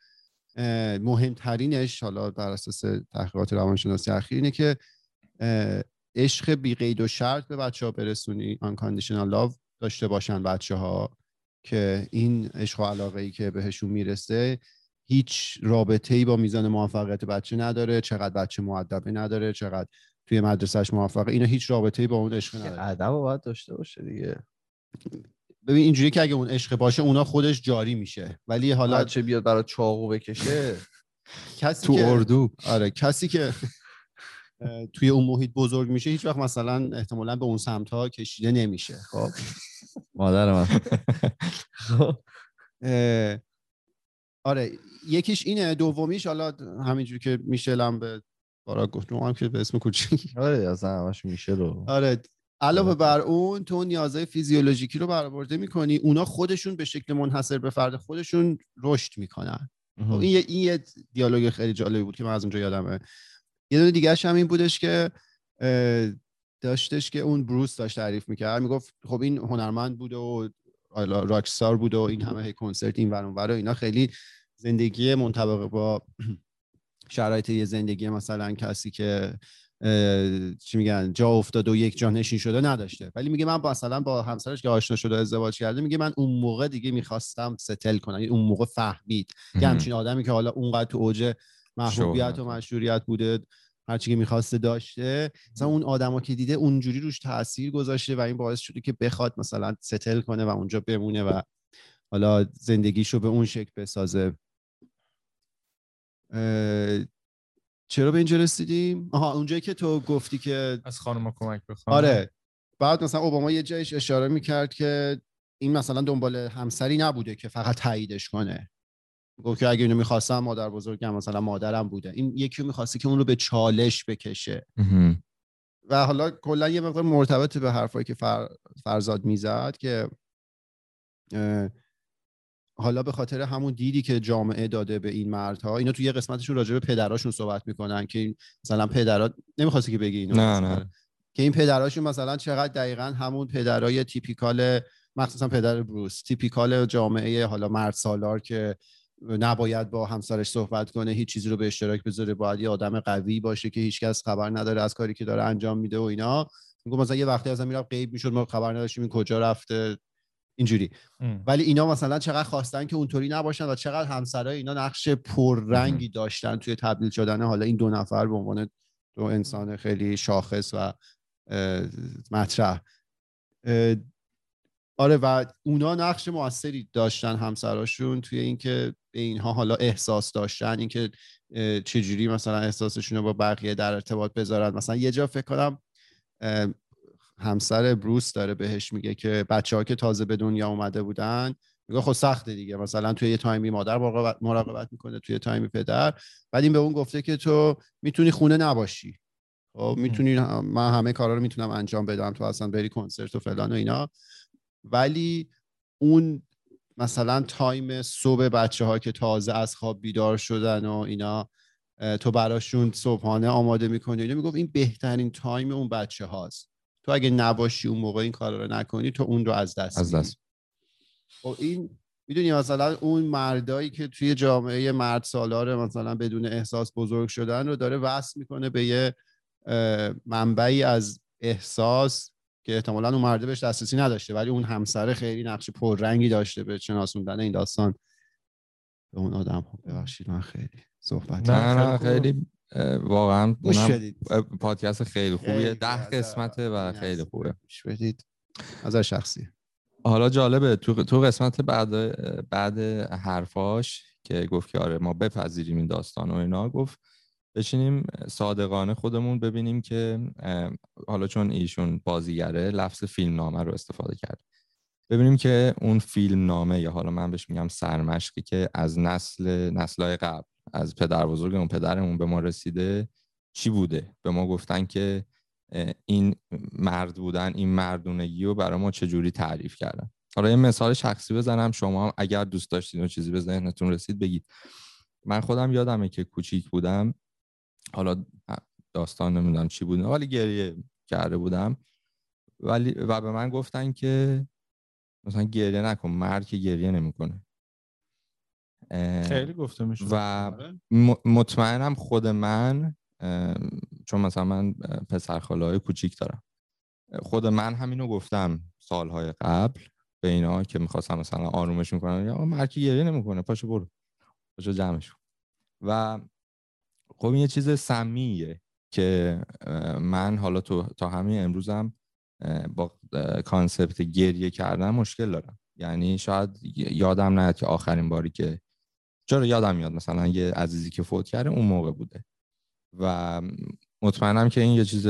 Speaker 1: مهمترینش حالا بر اساس تحقیقات روانشناسی اخیر اینه که عشق بی قید و شرط به بچه ها برسونی unconditional love داشته باشن بچه ها که این عشق و علاقه ای که بهشون می‌رسه هیچ رابطه ای با میزان موفقیت بچه نداره چقدر بچه معدبه نداره چقدر توی مدرسهش موفقه. اینا هیچ رابطه ای با اون عشق نداره.
Speaker 3: ادب باید داشته باشه دیگه.
Speaker 1: ببین اینجوری که اگه اون عشق باشه اونا خودش جاری میشه. ولی حالا
Speaker 3: بچه بیاد برای چاقو بکشه.
Speaker 1: کسی
Speaker 4: تو
Speaker 1: که
Speaker 4: اردو.
Speaker 1: آره کسی که توی اون محیط بزرگ میشه هیچ وقت مثلا احتمالا به اون سمت ها کشیده نمیشه خب؟
Speaker 3: مادر من.
Speaker 1: اه، آره یکیش اینه دومیش حالا همینجوری که میشلم به بارا گفت هم که به اسم کوچیک.
Speaker 3: آره اصلا همش میشه رو
Speaker 1: آره علاوه بر اون تو نیازهای فیزیولوژیکی رو برآورده می‌کنی اونا خودشون به شکل منحصر به فرد خودشون رشد می‌کنن. خب این یه این یه دیالوگ خیلی جالبی بود که من از اونجا یادمه. یه دونه دیگه هم این بودش که داشتش که اون بروس داشت تعریف می‌کرد. می‌گفت خب این هنرمند بود و راکستار بود و این همه کنسرت این ور اون ور و اینا خیلی زندگی منطبق با شرایط یه زندگی مثلا کسی که چی میگن جا افتاده و یک جا نشین شده نداشته. ولی میگه من مثلا با همسرش که آشنا شده و ازدواج کرده میگه من اون موقع دیگه می‌خواستم ستل کنم. یعنی اون موقع فهمید. یه همچین آدمی که حالا اونقدر تو اوج محبوبیت و. مشهوریت بوده هرچی که می‌خواسته داشته مثلا اون آدما که دیده اونجوری روش تاثیر گذاشته و این باعث شده که بخواد مثلا ستل کنه و اونجا بمونه و حالا زندگیشو به اون شکل بسازه. اه، چرا به اینجا رسیدیم؟ آها اونجایی که تو گفتی که
Speaker 2: از خانم کمک بخوام.
Speaker 1: آره بعد مثلا اوباما یه جایش اشاره می‌کرد که این مثلا دنبال همسری نبوده که فقط تاییدش کنه. گفت که اگه اینو می‌خواستم مادر بزرگم مثلا مادرم بوده این یکی می‌خواسته که اون رو به چالش بکشه. و حالا کلا یه مقدار مرتبط به حرفایی که فر... فرزاد می‌زد که حالا به خاطر همون دیدی که جامعه داده به این مردها اینا تو یه قسمتشون راجع به پدراشون صحبت می‌کنن که این مثلا پدرها نمی‌خواستی که بگی اینو
Speaker 4: نه. نه
Speaker 1: که این پدراشون مثلا چقدر دقیقا همون پدرای تیپیکال مخصوصا پدر بروس تیپیکال جامعه حالا مرد سالار که نباید با همسرش صحبت کنه هیچ چیزی رو به اشتراک بذاره باید یه آدم قوی باشه که هیچکس خبر نداره از کاری که داره انجام میده و اینا. میگم مثلا یه وقتی ازم میرم غیب می‌شد ما خبر نداشتیم این کجا رفته. اینجوری.
Speaker 2: ام.
Speaker 1: ولی اینا مثلا چقدر خواستن که اونطوری نباشن و چقدر همسرای اینا نقش پررنگی داشتن توی تبدیل شدن. حالا این دو نفر به عنوان دو انسان خیلی شاخص و مطرح. آره و اونا نقش موثری داشتن همسراشون توی اینکه به اینها حالا احساس داشتن اینکه چجوری مثلا احساسشون رو با بقیه در ارتباط بذارن. مثلا یه جا فکر کنم همسر بروس داره بهش میگه که بچه ها که تازه به دنیا اومده بودن میگه خب سخته دیگه. مثلا توی یه تایمی مادر مراقبت, مراقبت می‌کنه توی تایمی پدر بعد این به اون گفته که تو می‌تونی خونه نباشی. خب می‌تونی من همه کارا رو می‌تونم انجام بدم تو اصلا بری کنسرت و فلان و اینا. ولی اون مثلا تایم صبح بچه ها که تازه از خواب بیدار شدن و اینا تو براشون صبحانه آماده می‌کنی اینا می‌گفت این بهترین تایم اون بچه هاست تو اگه نباشی اون موقع این کار رو نکنی تو اون رو از دست
Speaker 4: از. دست
Speaker 1: خب این می‌دونی مثلا اون مردایی که توی جامعه مرد سالار مثلا بدون احساس بزرگ شدن رو داره وصل می‌کنه به یه منبعی از احساس که احتمالا اون مرده بهش دسترسی نداشته ولی اون همسر خیلی نقش پررنگی داشته به شناسوندن این داستان. به اون آدم ها ببخشید من خیلی صحبت
Speaker 2: نه،
Speaker 4: نه
Speaker 2: خیلی خوبه.
Speaker 4: واقعا پادکست خیلی خوبیه.
Speaker 1: خیلی
Speaker 4: ده
Speaker 1: از-
Speaker 4: قسمته و خیلی
Speaker 1: از-
Speaker 4: خوبه.
Speaker 1: بدید. نظر شخصی.
Speaker 4: حالا جالبه تو تو قسمت بعد بعد حرفاش که گفت که آره ما بپذیریم این داستان و اینا گفت بشینیم صادقانه خودمون ببینیم که حالا چون ایشون بازیگره لفظ فیلم نامه رو استفاده کرد. ببینیم که اون فیلم نامه یا حالا من بهش میگم سرمشقی که از نسل نسلهای قبل از پدر بزرگمون پدرمون به ما رسیده چی بوده؟ به ما گفتن که این مرد بودن این مردونگی رو برای ما چجوری تعریف کردن؟ حالا یه مثال شخصی بزنم شما هم اگر دوست داشتید و چیزی به ذهنتون رسید بگید. من خودم یادمه که کوچیک بودم. حالا داستان نمی‌دونم چی بود ولی گریه کرده بودم. ولی و به من گفتن که مثلا گریه نکن مرد که گریه نمی‌کنه.
Speaker 2: خیلی گفته میشه
Speaker 4: و مطمئنم خود من چون مثلا من پسر های کوچیک دارم. خود من همینو گفتم سالهای قبل به اینا که می‌خواستم مثلا آرومش می‌کنم یا مرد که گریه نمی‌کنه پاشو برو. پاشو جمعش. و خب یه چیز سمیه که من حالا تو تا همین امروزم با concept گریه کردن مشکل دارم. یعنی شاید یادم نیاد که آخرین باری که چرا یادم میاد؟ مثلا یه عزیزی که فوت کرده اون موقع بوده. و مطمئنم که این یه چیز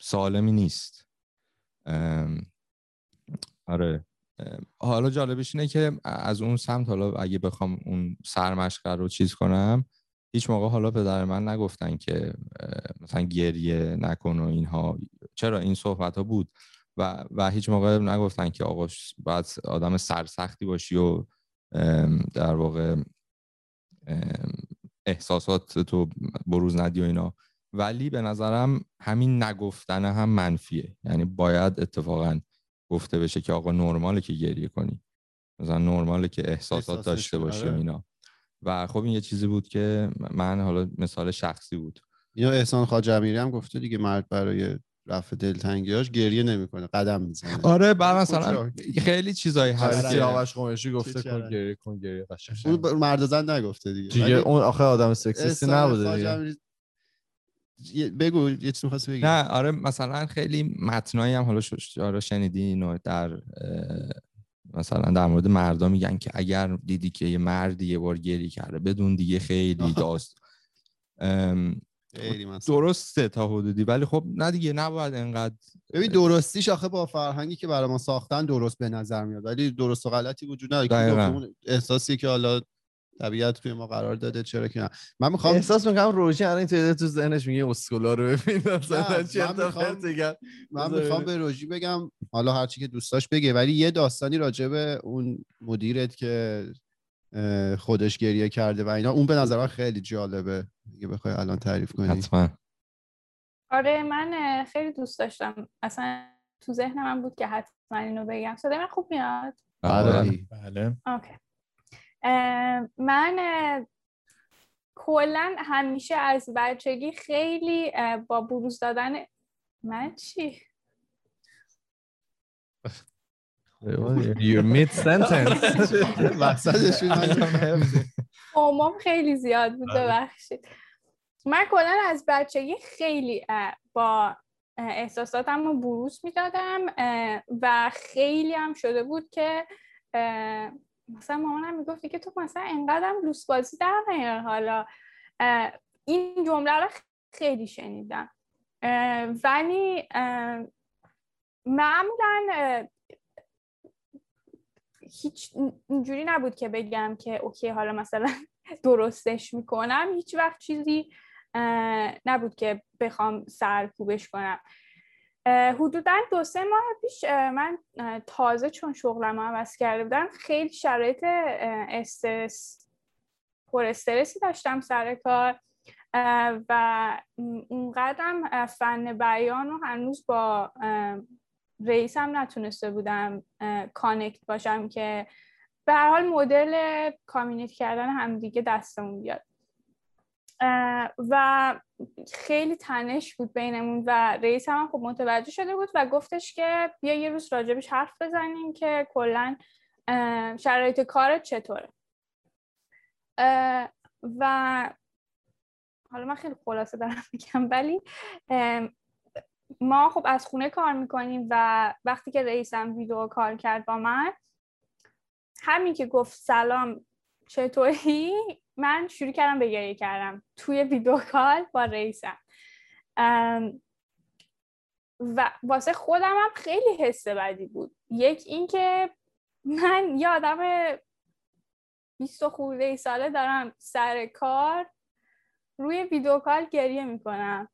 Speaker 4: سالمی نیست. آره. حالا جالبش اینه که از اون سمت حالا اگه بخوام اون سرمشق رو چیز کنم هیچ موقع حالا پدر من نگفتن که مثلا گریه نکن و اینها. چرا؟ این صحبت ها بود. و, و هیچ موقع نگفتن که آقا باید آدم سرسختی باشی و در واقع احساسات تو بروز ندی و اینا. ولی به نظرم همین نگفتن هم منفیه. یعنی باید اتفاقا گفته بشه که آقا نرماله که گریه کنی. مثلا نرماله که احساسات داشته باشی و
Speaker 1: آره.
Speaker 4: اینا. و خب این یه چیزی بود که من حالا مثال شخصی بود.
Speaker 1: یا احسان خواجه امیری هم گفته دیگه مرد برای رفع دلتنگیاش گریه نمی‌کنه قدم می‌زنه.
Speaker 4: آره بعد مثلا خیلی چیزایی هست
Speaker 3: آوش قمیشی گفته کن؟ گریه کن گریه قشنگ.
Speaker 1: اون مرد زن نگفته دیگه.
Speaker 3: دیگه اون آخه آدم سکسیستی نبوده دیگه.
Speaker 1: بگو یه چیزی می‌خواستی بگی؟
Speaker 4: نه آره مثلا خیلی متنایی هم حالا شش- آره شنیدین و در مثلا در مورد مردا میگن که اگر دیدی که یه مردی یه بار گریه کرده بدون دیگه خیلی داست. درسته تا حدودی ولی خب نه دیگه نباید انقدر
Speaker 1: ببین درستیش آخه با فرهنگی که برای ما ساختن درست به نظر میاد ولی درست و غلطی وجود نداره. احساسی که حالا طبیعت توی ما قرار داده چرا که نه. من می‌خوام
Speaker 3: احساس می‌کنم روشن الان این تو ذهنش میگه اسکولا رو ببین مثلا چه
Speaker 1: من می‌خوام-
Speaker 3: دیگه
Speaker 1: من
Speaker 3: بذار
Speaker 1: می‌خوام
Speaker 3: ببینیم.
Speaker 1: به روژی بگم حالا هرچی که دوستاش بگه ولی یه داستانی راجع به اون مدیرت که خودش گریه کرده و اینا اون به نظر من خیلی جالبه. اگه بخوای الان تعریف کنی.
Speaker 4: حتما.
Speaker 5: آره من خیلی دوست داشتم. اصلا تو ذهنم بود که حتما اینو بگم. صدای من خوب میاد؟
Speaker 4: آره.
Speaker 1: عالی.
Speaker 2: بله.
Speaker 5: اوکی. من کلا همیشه از بچگی خیلی با بروز دادن من چی؟
Speaker 3: You mid sentence.
Speaker 5: امام خیلی زیاد بود ببخشید. من کلا از بچگی خیلی با احساساتم رو بروز می‌دادم و خیلی هم شده بود که مثلا مامانم می‌گفت که تو مثلا انقدرم لوس بازی در نیار حالا. این جمله رو خیلی شنیدم. ولی معمولا هیچ اینجوری نبود که بگم که اوکی حالا مثلا درستش می‌کنم. هیچ وقت چیزی نبود که بخوام سرکوبش کنم. حدودا دو سه ماه پیش من تازه چون شغلم عوض کرده بودم خیلی شرایط استرس پر استرسی داشتم سر کار و اونقدرم فن بیان رو هنوز با رئیسم نتونسته بودم کانکت باشم که به هر حال مدل کامیونیت کردن همدیگه دستمون بیاد. و خیلی تنش بود بینمون و رئیس هم خب متوجه شده بود و گفتش که بیا یه روز راجبش حرف بزنیم که کلا شرایط کارت چطوره. و حالا من خیلی خلاصه دارم میگم ولی ما خب از خونه کار می‌کنیم و وقتی که رئیسم ویدیو کار کرد با من همین که گفت سلام چطوری؟ من شروع کردم به گریه کردم. توی ویدیو کال با رئیسم. و واسه خودم هم خیلی حس بدی بود. یک اینکه من یه آدم بیست و خورده ای ساله دارم سر کار روی ویدیو کال گریه می‌کنم.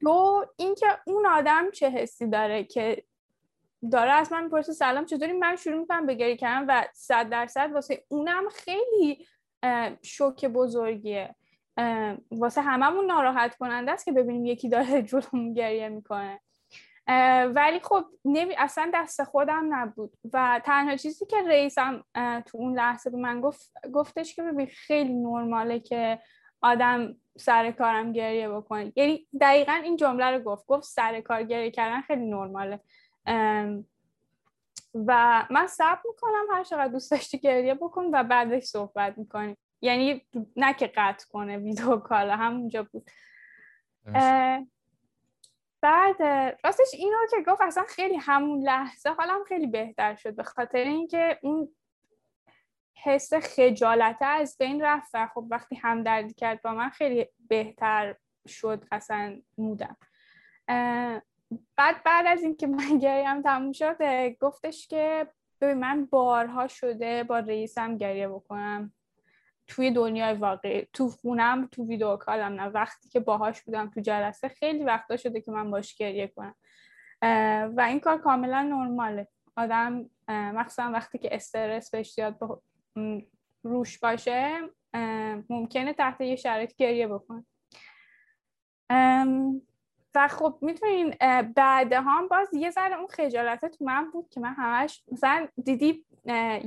Speaker 5: دو اینکه اون آدم چه حسی داره که داره از من می‌پرسه سلام چطوری؟ من شروع می‌کنم به گریه کردن و صد درصد واسه اونم خیلی شوک بزرگیه. واسه هممون ناراحت کننده است که ببینیم یکی داره جلومون گریه می‌کنه. ولی خب نمی... اصلا دست خودم نبود. و تنها چیزی که رئیسم تو اون لحظه به من گفت گفتش که ببین خیلی نرماله که آدم سر کارم گریه بکنه. یعنی دقیقا این جمله رو گفت. گفت سر کار گریه کردن خیلی نرماله. و من صبر می‌کنم هر چقدر دوست داشتی گریه بکن و بعدش صحبت می‌کنیم. یعنی نه که قطع کنه ویدیو کال همونجا بود. بعد راستش اینو که گفت اصلا خیلی همون لحظه حالم خیلی بهتر شد به خاطر اینکه اون حس خجالته از بین رفت و خب وقتی همدردی کرد با من خیلی بهتر شد اصلا مودم. بعد بعد از اینکه من گریم تموم شد گفتش که ببین من بارها شده با رئیسم گریه بکنم. توی دنیای واقعی تو خونم تو ویدیو کالم نه. وقتی که باهاش بودم تو جلسه خیلی وقتا شده که من باش گریه کنم. و این کار کاملا نرماله. آدم مخصوصا وقتی که استرس به- م، روش باشه ممکنه تحت یه شرایط گریه بکنه. و خب می‌تونین بعد هم باز یه ذره اون خجالته تو من بود که من همش مثلا دیدی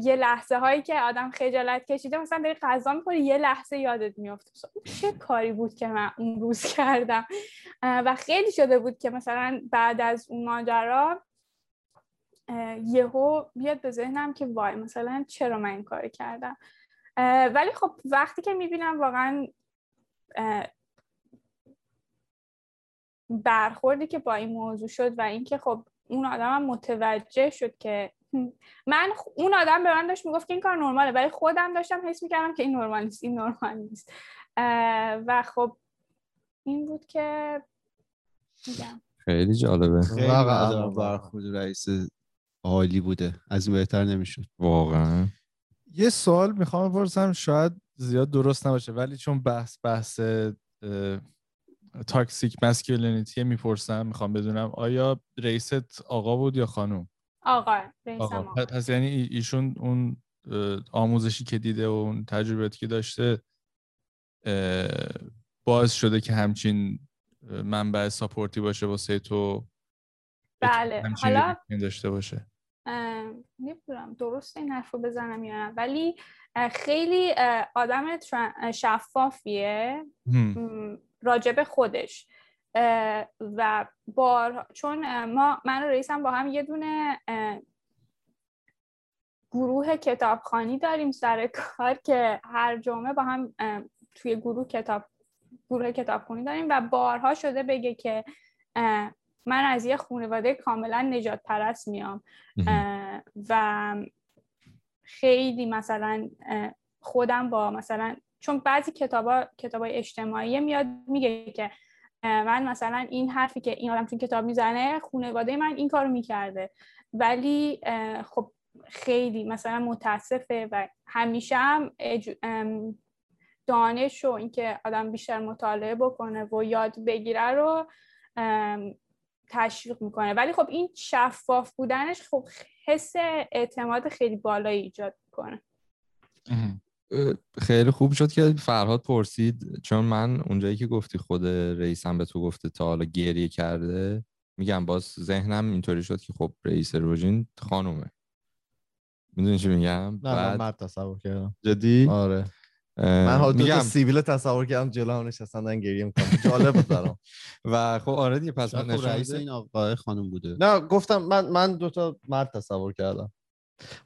Speaker 5: یه لحظه هایی که آدم خجالت کشیده مثلا داری غذا می‌خوری یه لحظه یادت میفته چه کاری بود که من اون روز کردم؟ و خیلی شده بود که مثلا بعد از اون ماجرا یهو بیاد به ذهنم که وای مثلا چرا من این کار کردم؟ ولی خب وقتی که می‌بینم واقعا برخوردی که با این موضوع شد و اینکه خب اون آدم متوجه شد که من اون آدم به من داشت می‌گفت که این کار نرماله ولی خودم داشتم حس می‌کردم که این نرمال نیست این نرمال نیست. و خب این بود که میگم.
Speaker 4: خیلی جالبه.
Speaker 1: خیلی برخورد رئیس عالی بوده. از این بهتر نمی‌شد.
Speaker 4: واقعا.
Speaker 2: یه سوال می‌خوام بپرسم شاید زیاد درست نباشه ولی چون بحث بحث تاکسیک مسکولینیتی می‌پرسم می‌خوام بدونم آیا رئیست آقا بود یا خانم؟
Speaker 5: آقا
Speaker 2: آقا پس یعنی ایشون اون آموزشی که دیده و اون تجربیاتی که داشته باعث شده که همچین منبع ساپورتی باشه واسه تو
Speaker 5: بله. حالا
Speaker 2: داشته باشه.
Speaker 5: نمی‌دونم درست این حرف رو بزنم یا نه. ولی خیلی آدم شفافیه. راجب خودش. و بار چون ما من و رئیسم با هم یه دونه گروه کتابخانی داریم سر کار که هر جمعه با هم توی گروه کتاب گروه کتابخونی داریم و بارها شده بگه که من از یه خانواده کاملا نجات پرست میام. و خیلی مثلا خودم با مثلا چون بعضی کتابا کتابای اجتماعی میاد میگه که من مثلا این حرفی که این آدم تو کتاب می‌زنه خانواده من این کارو می‌کرده. ولی خب خیلی مثلا متاسفه و همیشه هم دانش و اینکه آدم بیشتر مطالعه بکنه و یاد بگیره رو تشویق می‌کنه. ولی خب این شفاف بودنش خب حس اعتماد خیلی بالایی ایجاد می‌کنه.
Speaker 4: خیلی خوب شد که فرهاد پرسید چون من اونجایی که گفتی خود رئیسم به تو گفته تا حالا گریه کرده میگم باز ذهنم اینطوری شد که خب رئیس روژین خانومه. می‌دونی چی میگم؟
Speaker 3: نه بعد... مرد تصور کردم.
Speaker 4: جدی؟
Speaker 3: آره. من حالا میگم سیبیل تصور کردم جلو هم نشستن گریه می‌کنم جالب بود برام.
Speaker 4: و خب آره دیگه پس من
Speaker 1: خب رئیس این آقای خانم بوده.
Speaker 3: نه گفتم من من دو تا مرد تصور کردم.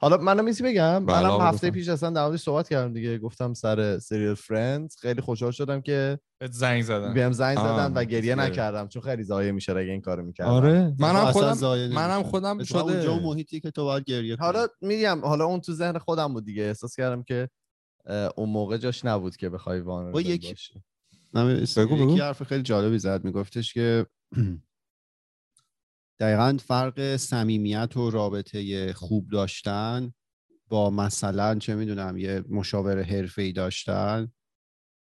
Speaker 3: حالا منم میسی بگم؟
Speaker 4: بله،
Speaker 3: منم هفته پیش اصلا در صحبت کردم دیگه. گفتم سر سریال Friends. خیلی خوشحال شدم که
Speaker 2: زنگ زدن
Speaker 3: بهم زنگ زدن و گریه نکردم چون خیلی زایه میشه اگه این کارو می‌کردم.
Speaker 4: آره. منم خودم منم خودم شده.
Speaker 1: اونجا محیطی که تو باید گریه
Speaker 3: حالا میگم حالا اون تو ذهن خودم بود دیگه. احساس کردم که اون موقع جاش نبود که بخوای وان
Speaker 1: با یک یکی حرف خیلی جالبی زد. میگفتش که دقیقا فرق صمیمیت و رابطه خوب داشتن با مثلا چه می‌دونم یه مشاور حرفه داشتن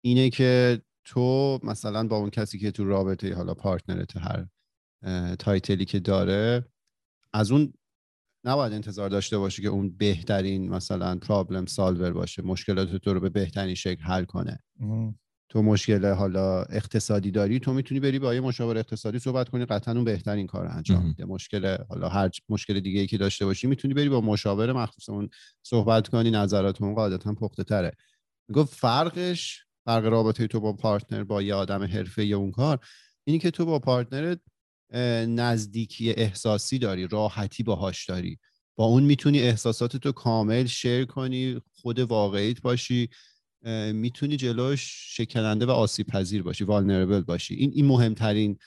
Speaker 1: اینه که تو مثلا با اون کسی که تو رابطه حالا partner ت هر title ی که داره از اون نباید انتظار داشته باشی که اون بهترین مثلا problem solver باشه مشکلات تو رو به بهترین شکل حل کنه. تو مشکل حالا اقتصادی داری تو می‌تونی بری با یه مشاور اقتصادی صحبت کنی قطعا اون بهترین کار انجام. میده مشکل حالا هر مشکل دیگه ای که داشته باشی می‌تونی بری با مشاور مخصوص اون صحبت کنی نظرات اون قاعدتا پخته تره می‌گفت فرقش فرق رابطه تو با پارتنر با یه آدم حرفه یا اون کار اینی که تو با پارتنرت نزدیکی احساسی داری راحتی باهاش داری. با اون می‌تونی احساسات تو کامل شیر کنی خود واقعیت باشی. می‌تونی جلوش شکننده و آسیب پذیر باشی والنربل باشی. این این مهمترین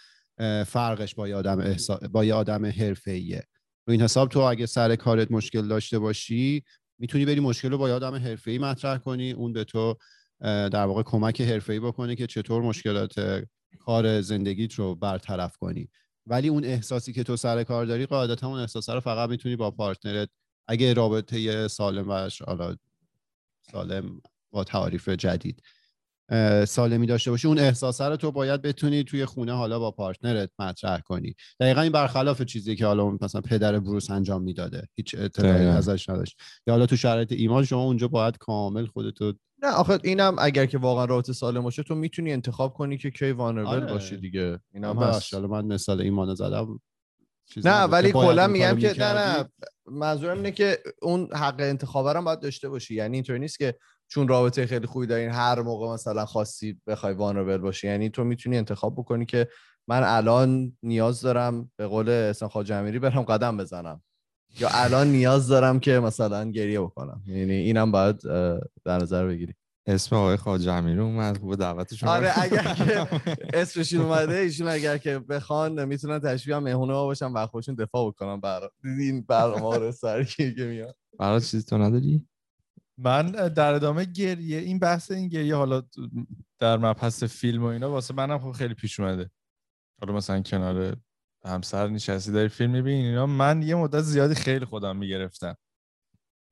Speaker 1: فرقش با یه آدم احسا... با یه آدم حرفه‌ایه. رو این حساب تو اگه سر کارت مشکل داشته باشی می‌تونی بری مشکل رو با یه آدم حرفه‌ای مطرح کنی. اون به تو در واقع کمک حرفه‌ای بکنه که چطور مشکلات کار زندگیت رو برطرف کنی. ولی اون احساسی که تو سر کار داری قاعدتا اون احساس رو فقط می‌تونی با پارتنرت اگه رابطه سالم و سالم با تعاریف جدید. سالمی داشته باشی اون احساسه رو تو باید بتونی توی خونه حالا با پارتنرت مطرح کنی. دقیقا این برخلاف چیزی که حالا مثلا پدر بروس انجام می‌داده. هیچ اطلاعی. ازش نداشت. یا حالا تو شرایط ایمان شما اونجا باید کامل خودتو
Speaker 3: نه آخه اینم اگر که واقعا رابطه سالم باشه تو می‌تونی انتخاب کنی که کی وانربل
Speaker 1: آره.
Speaker 3: باشی دیگه. اینم
Speaker 1: ببخش،
Speaker 3: هست.
Speaker 1: حالا من مثال ایمان زدم.
Speaker 3: نه. ولی
Speaker 1: باید
Speaker 3: کلا میگم که نه. نه. منظورم اینه که اون حق انتخاب رو باید داشته باشی. یعنی اینطوری نیست که چون رابطه خیلی خوبی دارین هر موقع مثلا خواستی بخوای وانربل باشی. یعنی تو می‌تونی انتخاب بکنی که من الان نیاز دارم به قول احسان خواجه امیری برم قدم بزنم. یا الان نیاز دارم که مثلا گریه بکنم. یعنی اینم باید در نظر بگیری.
Speaker 4: اسم آقای خواجه امیری اومد خوب دعوتشون
Speaker 3: آره اگر که اسمشون اومده ایشون اگر که بخوان می‌تونن تشبیه هم مهمونه ما باشن و خودشون دفاع بکنن بر این برنامه رو سر که میاد.
Speaker 4: برات چیزی تو نداری؟
Speaker 2: من در ادامه گریه این بحث این گریه حالا در مبحث فیلم و اینا واسه منم خب خیلی پیش اومده. حالا مثلا کنار همسر نشستی داری فیلم می‌بینی اینا. من یه مدت زیادی خیلی خودم می‌گرفتم.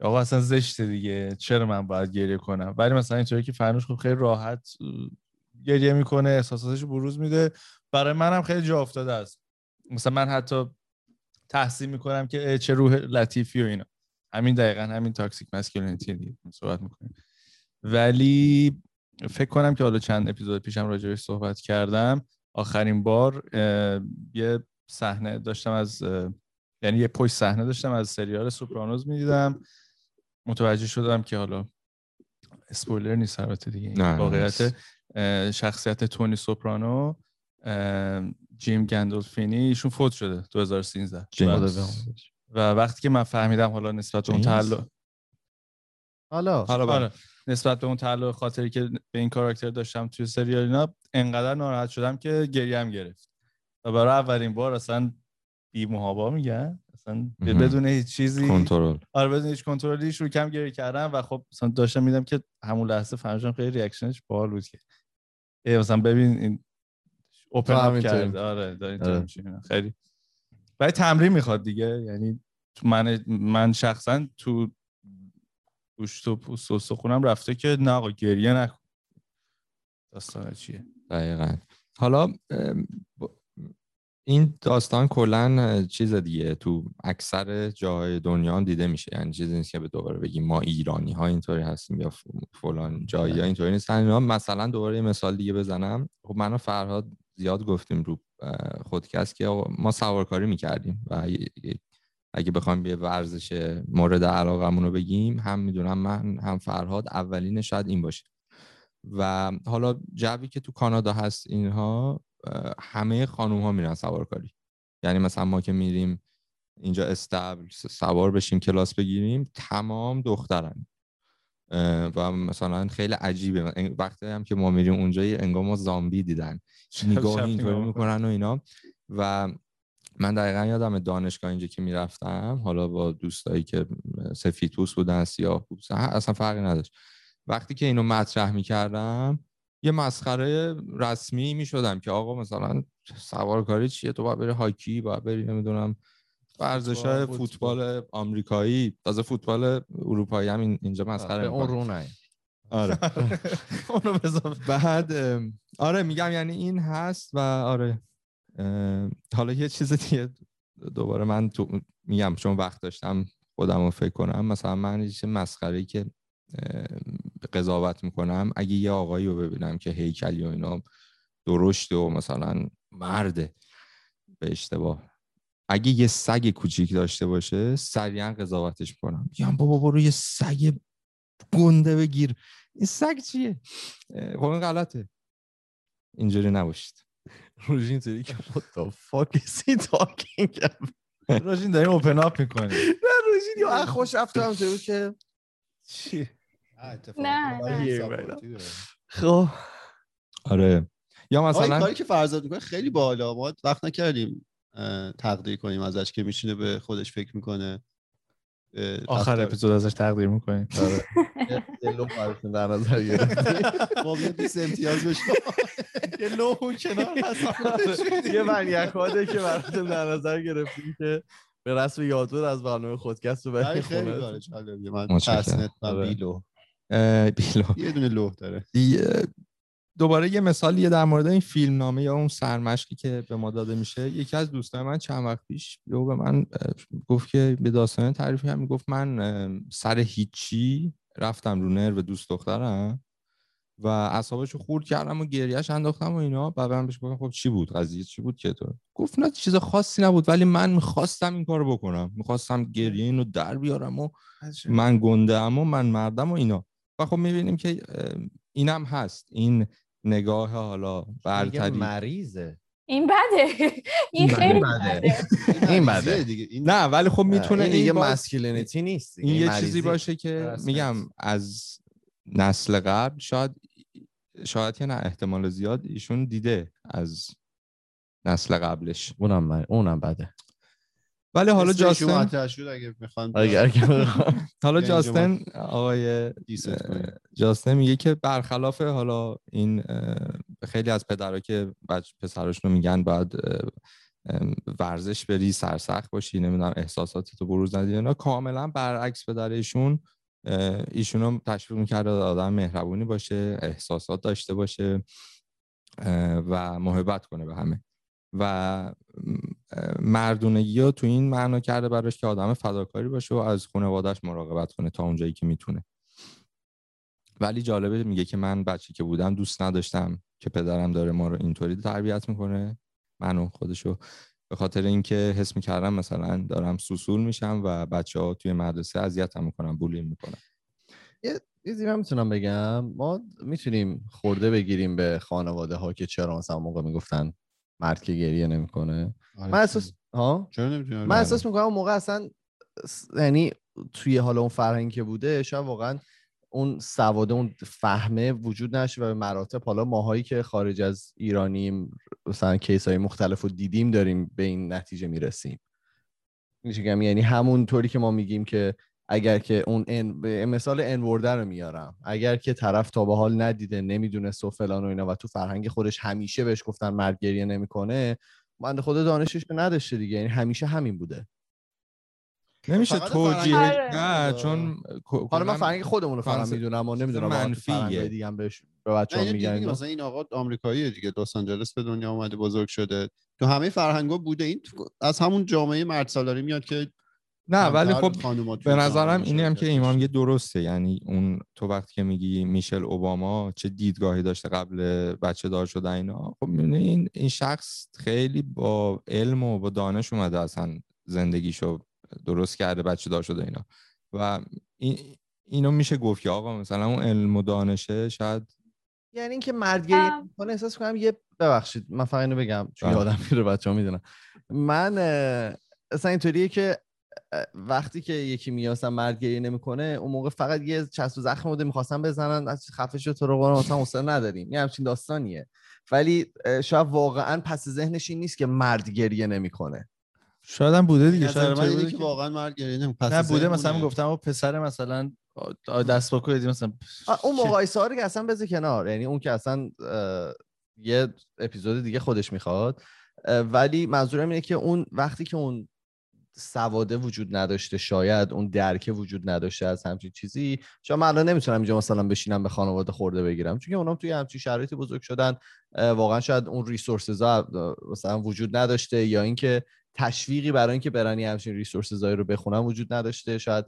Speaker 2: آقا اصلا زشته دیگه. چرا من باید گریه کنم؟ ولی مثلا اینطوری که فرنوش خب خیلی راحت گریه می‌کنه احساساتش بروز میده. برای منم خیلی جا افتاده است. مثلا من حتی تحسین می‌کنم که چه روح لطیفی و اینا. همین دقیقا همین تاکسیک مسکولینیتی دیگه صحبت می‌کنیم. ولی فکر کنم که حالا چند اپیزود پیشم راجعش صحبت کردم. آخرین بار یه صحنه داشتم از یعنی یه پشت صحنه داشتم از سریال سوپرانوز می‌دیدم. متوجه شدم که حالا اسپویلر نیست البته دیگه. این واقعیت شخصیت تونی سوپرانو جیم گندولفینی ایشون فوت شده 2013
Speaker 4: جیمز.
Speaker 2: و وقتی که من فهمیدم حالا نسبت به اون؟ تعلق
Speaker 3: حالا
Speaker 4: حالا بله.
Speaker 2: آره نسبت به اون تعلق خاطری که به این کاراکتر داشتم توی سریال اینا انقدر ناراحت شدم که گریم گرفت و برای اولین بار اصلا بی محابا میگن اصلا. بدون هیچ چیزی
Speaker 4: کنترل
Speaker 2: آره بدون هیچ کنترلی شروع کم گریه کردم و خب مثلا داشتم میدم که همون لحظه فهمیدم خیلی ریاکشنش باحال بود که ای مثلا ببین این اوپن اپ. کرد آره داره
Speaker 3: آره.
Speaker 2: خیلی ولی تمرین می‌خواد دیگه. یعنی من من شخصا تو گوشت و پوست و رفته که نه آقا گریه نکن. داستان چیه؟
Speaker 4: دقیقا. حالا این داستان کلا چیز دیگه. تو اکثر جاهای دنیا هم دیده میشه. یعنی چیزی نیست که به دوباره بگیم ما ایرانی ها اینطوری هستیم یا فلان جایی ها اینطوری نیستن مثلا دوباره یه مثال دیگه بزنم. خب من و فرهاد زیاد گفتیم رو خودکست که ما سوارکاری می‌کردیم و اگه بخوایم یه ورزش مورد علاقمون رو بگیم هم می‌دونم من هم فرهاد اولین شاید این باشه. و حالا جوی که تو کانادا هست اینها همه خانوم ها میرن سوارکاری. یعنی مثلا ما که میریم اینجا استبل سوار بشیم کلاس بگیریم تمام دخترن. و مثلا خیلی عجیبه. وقتی هم که ما میریم اونجا یه انگار ما زامبی دیدن. نگاه اینطوری می‌کنن و اینا. و من دقیقا یادم دانشگاه اینجا که می‌رفتم حالا با دوستایی که سفید پوست بودن سیاه پوست اصلا فرقی نداشت. وقتی که اینو مطرح می‌کردم یه مسخره رسمی می‌شدم که آقا مثلا سوارکاری چیه؟ تو باید بری هاکی باید بری نمی‌دونم ورزش های
Speaker 3: فوتبال،
Speaker 4: آمریکایی. تازه فوتبال اروپایی هم این- اینجا مسخره
Speaker 3: اون
Speaker 4: می‌کنن.
Speaker 3: رو
Speaker 4: آره.
Speaker 2: اونو بذار.
Speaker 4: بعد آره میگم یعنی این هست و آره حالا یه چیز دیگه دوباره من تو میگم چون وقت داشتم خودم رو فکر کنم. مثلا من یه مسخره که قضاوت می‌کنم اگه یه آقایی رو ببینم که هیکلی و اینا درشته و مثلا مرده به اشتباه. اگه یه سگ کوچیک داشته باشه سریعا قضاوتش می‌کنم. میگم بابا برو یه سگ گنده بگیر. این سگ چیه؟ این غلطه. اینجوری نباشید.
Speaker 3: روژین اینطوری که what the fuck is he talking about
Speaker 2: راجین داریم اوپن اپ می‌کنیم.
Speaker 3: نه روژین یا خوش رفته هم که
Speaker 2: چی؟
Speaker 5: نه،
Speaker 1: نه.
Speaker 3: خب.
Speaker 4: آره. یا مثلا
Speaker 1: کاری که فرزاد می‌کنه خیلی بالا ما وقت نکردیم تقدیر کنیم ازش که میشینه به خودش فکر می‌کنه.
Speaker 2: آخر اپیزود ازش تقدیر می‌کنیم.
Speaker 3: یه لو براتون در نظر گرفتیم
Speaker 1: خب یه 20 امتیاز بشه
Speaker 2: یه لوحو کنار
Speaker 3: یه منیکاده که براتون در نظر گرفتیم که به رسم یادبود از برنامه خودکست رو بریم
Speaker 1: خیلی جالبیه. من
Speaker 4: متشکرم.
Speaker 1: تسنت و
Speaker 3: آره.
Speaker 1: بیلو.
Speaker 4: بیلو.
Speaker 1: یه دونه لوح داره.
Speaker 4: دوباره یه مثالیه در مورد این فیلم نامه یا اون سرمشقی که به ما داده میشه یکی از دوستان من چند وقت پیش یهو به من گفت که به داستان تعریف هم گفت من سر هیچی رفتم رو نرو دوست دخترم و اعصابشو خورد کردم و گریهش انداختم و اینا. بعد من بهش گفتم خب چی بود؟ قضیه چی بود که تو؟ گفت نه چیز خاصی نبود ولی من می‌خواستم این کارو بکنم. می‌خواستم گریه اینو در بیارم و من گنده ام و من مردم و اینا. و خب می‌بینیم که اینم هست. این نگاه حالا برتری
Speaker 3: مریضه
Speaker 5: این بده این خیلی
Speaker 3: بده.
Speaker 5: بده
Speaker 3: این بده.
Speaker 1: دیگه
Speaker 4: نه ولی خب می‌تونه
Speaker 3: این دیگه
Speaker 4: باز-
Speaker 3: مسکولینیتی نیست.
Speaker 4: این یه. چیزی باشه که میگم. از نسل قبل شاید شاید که نه احتمال زیاد ایشون دیده از نسل قبلش
Speaker 3: اونم اونم بده
Speaker 4: ولی حالا جاستن
Speaker 1: اگه می‌خوان
Speaker 3: اگر که
Speaker 4: حالا
Speaker 1: یعنی
Speaker 4: جاستن آقای. جاستن میگه که برخلاف حالا این خیلی از پدرها که بچه رو میگن باید ام، ورزش بری سرسخت باشی نمی‌دونم احساساتتو بروز ندی اینا کاملا برعکس پدر ایشون ایشونو تشویق می‌کرده آدم مهربونی باشه احساسات داشته باشه و محبت کنه به همه. و مردونگی رو تو این معنا کرده براش که آدم فداکاری باشه و از خانوادهش مراقبت کنه تا اونجایی که می‌تونه. ولی جالبه میگه که من بچه که بودم دوست نداشتم که پدرم داره ما رو اینطوری تربیت می‌کنه. منو خودشو به خاطر اینکه حس می‌کردم مثلا دارم سوسول میشم و بچه ها توی مدرسه اذیتم می‌کنم بولیم می‌کنم
Speaker 3: یه چیزی من می‌تونم بگم. ما می‌تونیم خورده بگیریم به خانواده ها که چرا مثلا موقع می‌گفتن مرد که گریه نمی‌کنه.
Speaker 1: آره،
Speaker 3: من احساس ها؟
Speaker 1: چرا نمی‌تونی؟
Speaker 3: من احساس می‌کنم اون موقع اصلا یعنی توی حالا اون فرهنگی که بوده شاید واقعا اون سواده اون فهمه وجود نشه و به مراتب حالا ماهایی که خارج از ایرانیم مثلا کیس های مختلف رو دیدیم داریم به این نتیجه می‌رسیم. میشه یعنی همون طوری که ما میگیم که اگر که اون ان... به مثال انورده رو میارم اگر که طرف تا به حال ندیده نمی‌دونست و فلان و اینا و تو فرهنگ خودش همیشه بهش گفتن مرد گریه نمی‌کنه بنده خدا دانشش رو نداشته دیگه یعنی همیشه همین بوده
Speaker 4: نمیشه توجیه نه. چون
Speaker 3: حالا من فرهنگ خودمون رو فقط می‌دونم و نمی‌دونم
Speaker 4: منفیه.
Speaker 3: دیگه هم بهش به بچه‌ها میگن.
Speaker 1: مثلا این آقا آمریکاییه دیگه لس آنجلس به دنیا اومده بزرگ شده تو همه فرهنگا بوده این تو- از همون جامعه مرد سالاری میاد که
Speaker 4: نه ولی خب به نظرم اینی هم که
Speaker 1: داشتن.
Speaker 4: میگه درسته یعنی اون تو وقتی که میگی میشل اوباما چه دیدگاهی داشته قبل بچه دار شدن اینا خب می‌بینی این این شخص خیلی با علم و با دانش اومده اصلا زندگیشو درست کرده بچه دار شده اینا و این اینو میشه گفت که آقا مثلا اون علم و دانشه شاید
Speaker 3: یعنی اینکه مرد گریه
Speaker 5: ام.
Speaker 3: می‌کنه احساس کنم یه ببخشید من فقط اینو بگم چون
Speaker 4: بله.
Speaker 3: یادم میره بچه‌ها می‌دونن من اصلا اینطوریه که وقتی که یکی میاد مثلا مرد گریه نمی‌کنه اون موقع فقط یه چسب و زخم بوده می‌خواستن بزنن از خفه شد تو رو قرآن مثلا حوصله نداریم. یه همچین داستانیه. ولی شاید واقعا پس ذهنش این نیست که مرد گریه نمی‌کنه.
Speaker 2: شاید هم بوده دیگه شاید
Speaker 1: من اینه
Speaker 2: بوده
Speaker 1: که واقعا مرد گریه نمی- پس
Speaker 2: نه بوده مثلا. گفتم او پسر مثلا دست با دیدی مثلا
Speaker 3: اون مقایسه ها رو که اصلا بذار کنار. یعنی اون که اصلا یه اپیزود دیگه خودش می‌خواد. ولی منظورم اینه که اون وقتی که اون سواده وجود نداشته شاید اون درکه وجود نداشته از همچین چیزی شاید من الان نمی‌تونم اینجا مثلا بشینم به خانواده خورده بگیرم چون اونام توی همچین شرایطی بزرگ شدن واقعا شاید اون ریسورسز ها مثلا وجود نداشته یا اینکه تشویقی برای اینکه برانی همچین ریسورسز رو بخونن وجود نداشته شاید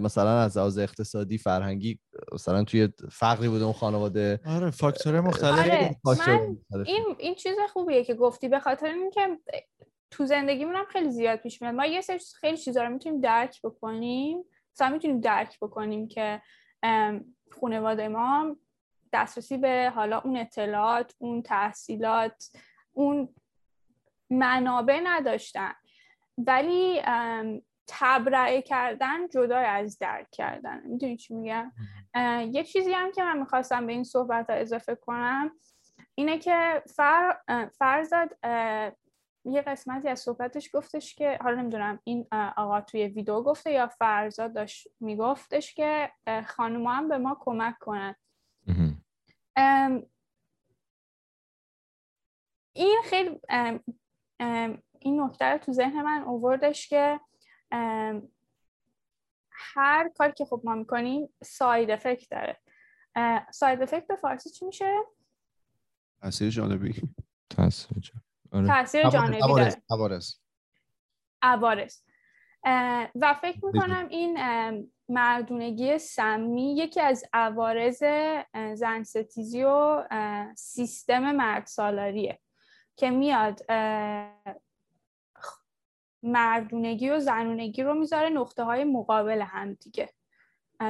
Speaker 3: مثلا از لحاظ اقتصادی فرهنگی مثلا توی فقری بوده اون خانواده
Speaker 2: آره فاکتور مختلف
Speaker 5: آره. من. این این چیز خوبیه که گفتی به خاطر اینکه تو زندگیمون هم خیلی زیاد پیش میاد. ما یه سری خیلی چیزا رو می‌تونیم درک بکنیم. مثلا می‌تونیم درک بکنیم که خانواده ما دسترسی به حالا اون اطلاعات اون تحصیلات اون منابع نداشتن. ولی تبرئه کردن جدا از درک کردن. می‌دونی چی میگم؟ یه چیزی هم که من می‌خواستم به این صحبت ها اضافه کنم اینه که فر، فرزاد یه قسمتی از صحبتش گفتش که حالا نمی‌دونم این آقا توی ویدیو گفته یا فرزاد داشت میگفتش که خانوما هم به ما کمک کنن. این خیلی ام، ام، این نکته رو تو ذهن من اووردش که هر کاری که خب ما می‌کنیم side effect داره. side effect به فارسی چی میشه؟
Speaker 1: تاثیر جانبی
Speaker 4: تاثیر جان- آره.
Speaker 5: تاثیر جانبی داره.
Speaker 1: عوارض. عوارض.
Speaker 5: عوارض اه، و فکر می‌کنم این مردونگی سمی یکی از عوارض اه، زن ستیزی و سیستم مرد سالاریه که میاد مردونگی و زنونگی رو می‌ذاره نقطه های مقابل هم دیگه.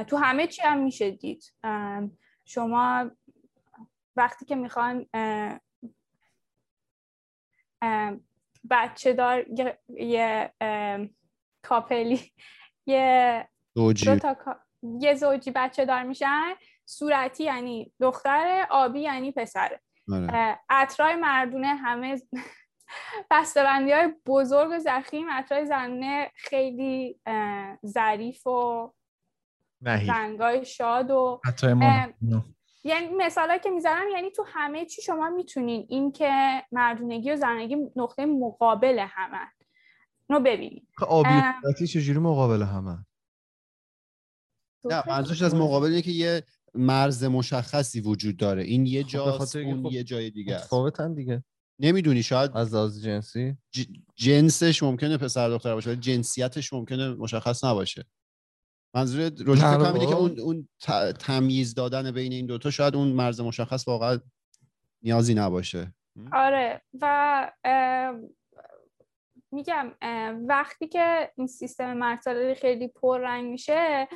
Speaker 5: تو همه چی هم میشه دید. شما وقتی که می‌خوان بچه دار یه- کاپلی یه
Speaker 1: زوجی.
Speaker 5: دو تا کا- یه زوجی بچه دار میشن. صورتی یعنی دختر آبی یعنی پسره.
Speaker 1: آره.
Speaker 5: اه، عطرای مردونه همه بسته‌بندی های بزرگ و زخیم عطرای زنونه خیلی ظریف و
Speaker 3: نهی
Speaker 5: رنگای شاد و یعنی مثالی که می‌زنم یعنی تو همه چی شما می‌تونین این که مردونگی و زنگی نقطه مقابل همن. رو ببینید.
Speaker 3: آبی و
Speaker 5: ام.
Speaker 3: صورتی چجوری مقابل همه
Speaker 1: نه منظورش از مقابل اینه که یه مرز مشخصی وجود داره. این یه
Speaker 3: خب
Speaker 1: جاست
Speaker 3: اینکه
Speaker 1: اون
Speaker 3: خب
Speaker 1: یه جای دیگه است.
Speaker 3: متفاوتن دیگه.
Speaker 1: نمی‌دونی شاید
Speaker 3: از لحاظ جنسی.
Speaker 1: ج- جنسش ممکنه پسر دختر باشه ولی جنسیتش ممکنه مشخص نباشه. منظور روشن فکر اینه که. اون اون تمییز دادن بین این دوتا شاید اون مرز مشخص واقعا نیازی نباشه.
Speaker 5: آره. و میگم وقتی که این سیستم مرسالاری خیلی پررنگ میشه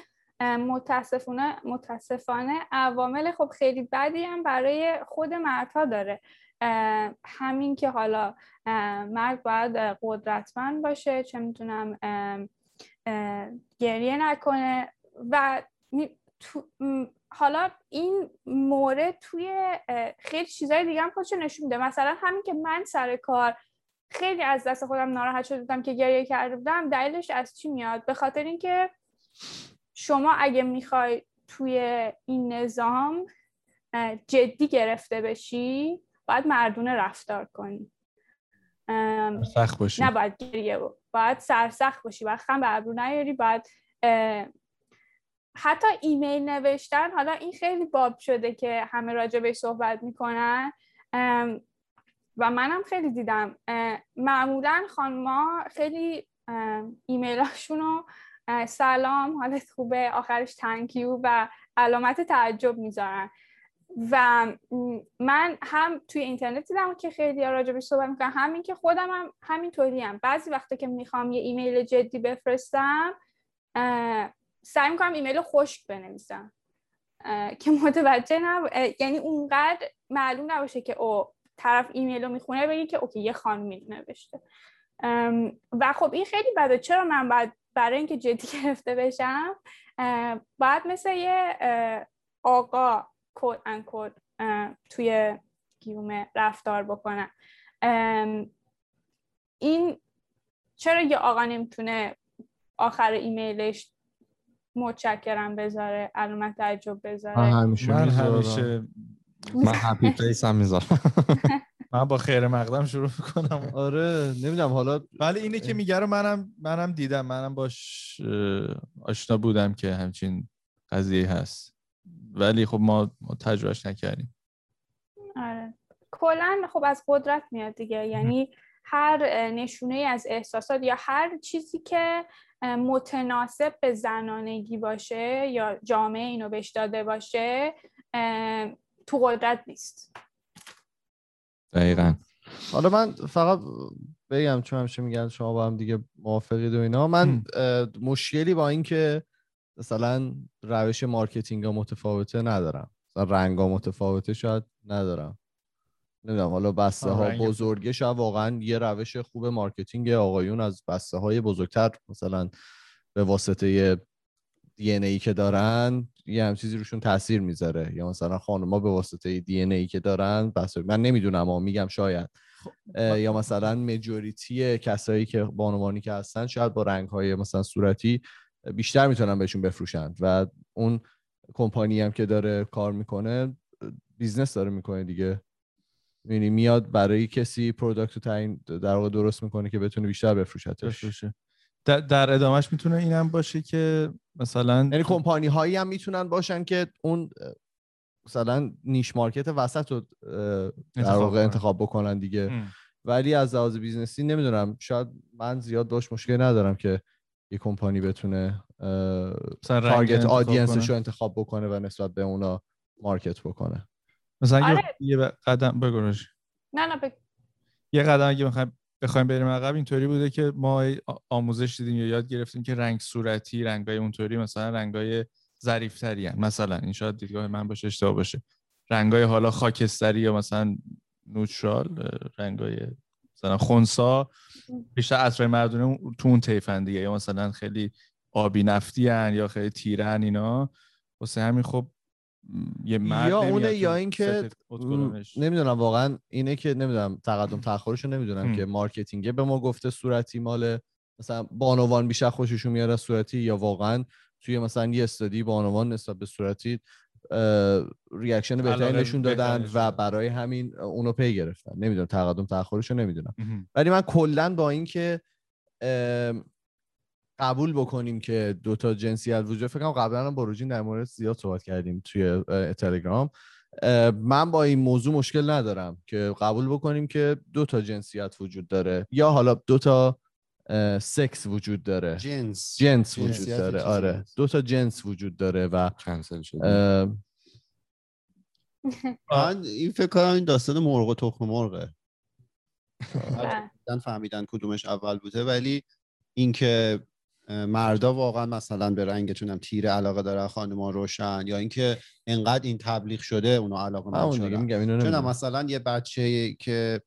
Speaker 5: متاسفانه متاسفانه عوامل خب خیلی بدی هم برای خود مردها داره. همین که حالا مرد باید قدرتمند باشه چه می‌تونم گریه نکنه و تو- حالا این مورد توی خیلی چیزهای دیگه هم خودشو نشون میده. مثلا همین که من سر کار خیلی از دست خودم ناراحت شده بودم که گریه کرده بودم دلیلش از چی میاد؟ به خاطر اینکه شما اگه می‌خوای توی این نظام جدی گرفته بشی باید مردونه رفتار کنی.
Speaker 2: سخت باشی.
Speaker 5: نباید گریه بود باید سرسخت باشی باید خم به ابرو نیاری باید حتی ایمیل نوشتن حالا این خیلی باب شده که همه راجع بهش صحبت می‌کنن. و منم خیلی دیدم. معمولا خانما خیلی ایمیلاشون رو سلام حالت خوبه آخرش تنکیو و علامت تعجب می‌ذارن. و من هم توی اینترنت دیدم که خیلی راجبش صحبت می‌کنم همین که خودم هم همینطوری هم. بعضی وقتا که می‌خوام یه ایمیل جدی بفرستم سعی می‌کنم ایمیل خشک بنویسم. که متوجه نب... یعنی اونقدر معلوم نباشه که او طرف ایمیل رو می‌خونه بگی که okay یه خانمی نوشته. و خب این خیلی بده. چرا من باید برای اینکه جدی گرفته بشم؟ باید مثل یه آقا quote unquote توی گیومه رفتار بکنم. ام، این چرا یه آقا نمی‌تونه آخر ایمیلش متشکرم بذاره علامت تعجب بذاره؟
Speaker 3: من همیشه
Speaker 2: من. همیشه
Speaker 4: من happy face هم می‌ذارم.
Speaker 2: من با خیر مقدم شروع می‌کنم.
Speaker 3: آره نمی‌دونم حالا
Speaker 2: ولی اینه که میگه رو منم منم دیدم منم باش آشنا بودم که همچین قضیه هست. ولی خب ما, ما تجربهش نکردیم.
Speaker 5: آره. کلا خب از قدرت میاد دیگه. یعنی هر نشونه ای از احساسات یا هر چیزی که متناسب به زنانگی باشه یا جامعه اینو بهش داده باشه تو قدرت نیست.
Speaker 4: دقیقا.
Speaker 3: حالا من فقط بگم چون همیشه میگن شما با هم دیگه موافقید و اینا. من مشکلی با این که مثلا روش marketing ها متفاوته ندارم. مثلا رنگ ها متفاوته شاید ندارم. نمی‌دونم حالا بسته ها بزرگه شاید واقعا یه روش خوب marketing آقایون از بسته های بزرگتر مثلا به واسطه DNA که دارن یه هم چیزی روشون تاثیر می‌ذاره. یا مثلا خانوما به واسطه DNA که دارن بس من نمی‌دونم اما میگم شاید. اه، یا مثلا majority کسایی که بانوانی که هستن شاید با رنگ های مثلا صورتی بیشتر می‌تونن بهشون بفروشند و اون کمپانی هم که داره کار می‌کنه business داره می‌کنه دیگه یعنی میاد برای کسی product رو تعیین در واقع درست می‌کنه که بتونه بیشتر بفروشتش
Speaker 2: بفروشه. در, در ادامهش می‌تونه اینم باشه که مثلا
Speaker 3: یعنی کمپانی هایی هم می‌تونن باشن که اون مثلا niche market وسط رو در واقع. انتخاب بکنن دیگه
Speaker 2: ام.
Speaker 3: ولی از لحاظ business ی نمی‌دونم شاید من زیاد باش مشکل ندارم که یه کمپانی بتونه تارگت آدینسش
Speaker 2: کنه.
Speaker 3: رو انتخاب بکنه و نسبت به اونا مارکت بکنه
Speaker 2: مثلا
Speaker 5: آره.
Speaker 2: یه- قدم بگو روش.
Speaker 5: نه نه بگو.
Speaker 2: یه قدم اگه بخوایم بخوایم بریم عقب اینطوری بوده که ما آموزش دیدیم یا یاد گرفتیم که رنگ صورتی رنگای اونطوری مثلا رنگای ظریف‌تری هن. مثلا این شاید دیدگاه من باشه اشتباه باشه رنگای حالا خاکستری یا مثلا نوترال رنگای مثلا خونسا بیشتر عطرهای مردونه تو اون طیفن دیگه یا مثلا خیلی آبی نفتی هن یا خیلی تیره هن اینا واسه همین خب یه مرد
Speaker 3: یا اونه یا اینکه. نمی‌دونم واقعا اینه که نمی‌دونم تقدم رو نمی‌دونم. که marketing به ما گفته صورتی مال مثلا بانوان بیشتر خوششون میاد از صورتی یا واقعا توی مثلا یه study بانوان نسبت به صورتی reaction بهتری نشون دادن و. برای همین اونو پی گرفتن نمی‌دونم تقدم تاخرش رو نمی‌دونم. ولی من کلا با اینکه قبول بکنیم که دوتا جنسیت وجود فکر کنم قبلا هم با روجین در مورد زیاد صحبت کردیم توی تلگرام من با این موضوع مشکل ندارم که قبول بکنیم که دو تا جنسیت وجود داره یا حالا دو تا سکس وجود داره.
Speaker 1: جنس.
Speaker 3: جنس وجود داره آره. دو تا جنس وجود داره و
Speaker 4: کنسل شد
Speaker 3: اه،
Speaker 1: من این فکر کنم این داستان مرغ و تخم مرغه. فهمیدن فهمیدن کدومش اول بوده ولی اینکه مردا واقعا مثلا به رنگتون هم تیره علاقه دارن خانوما روشن یا اینکه انقدر این تبلیغ شده اونا علاقه
Speaker 3: اینو
Speaker 1: چون مثلا یه بچه که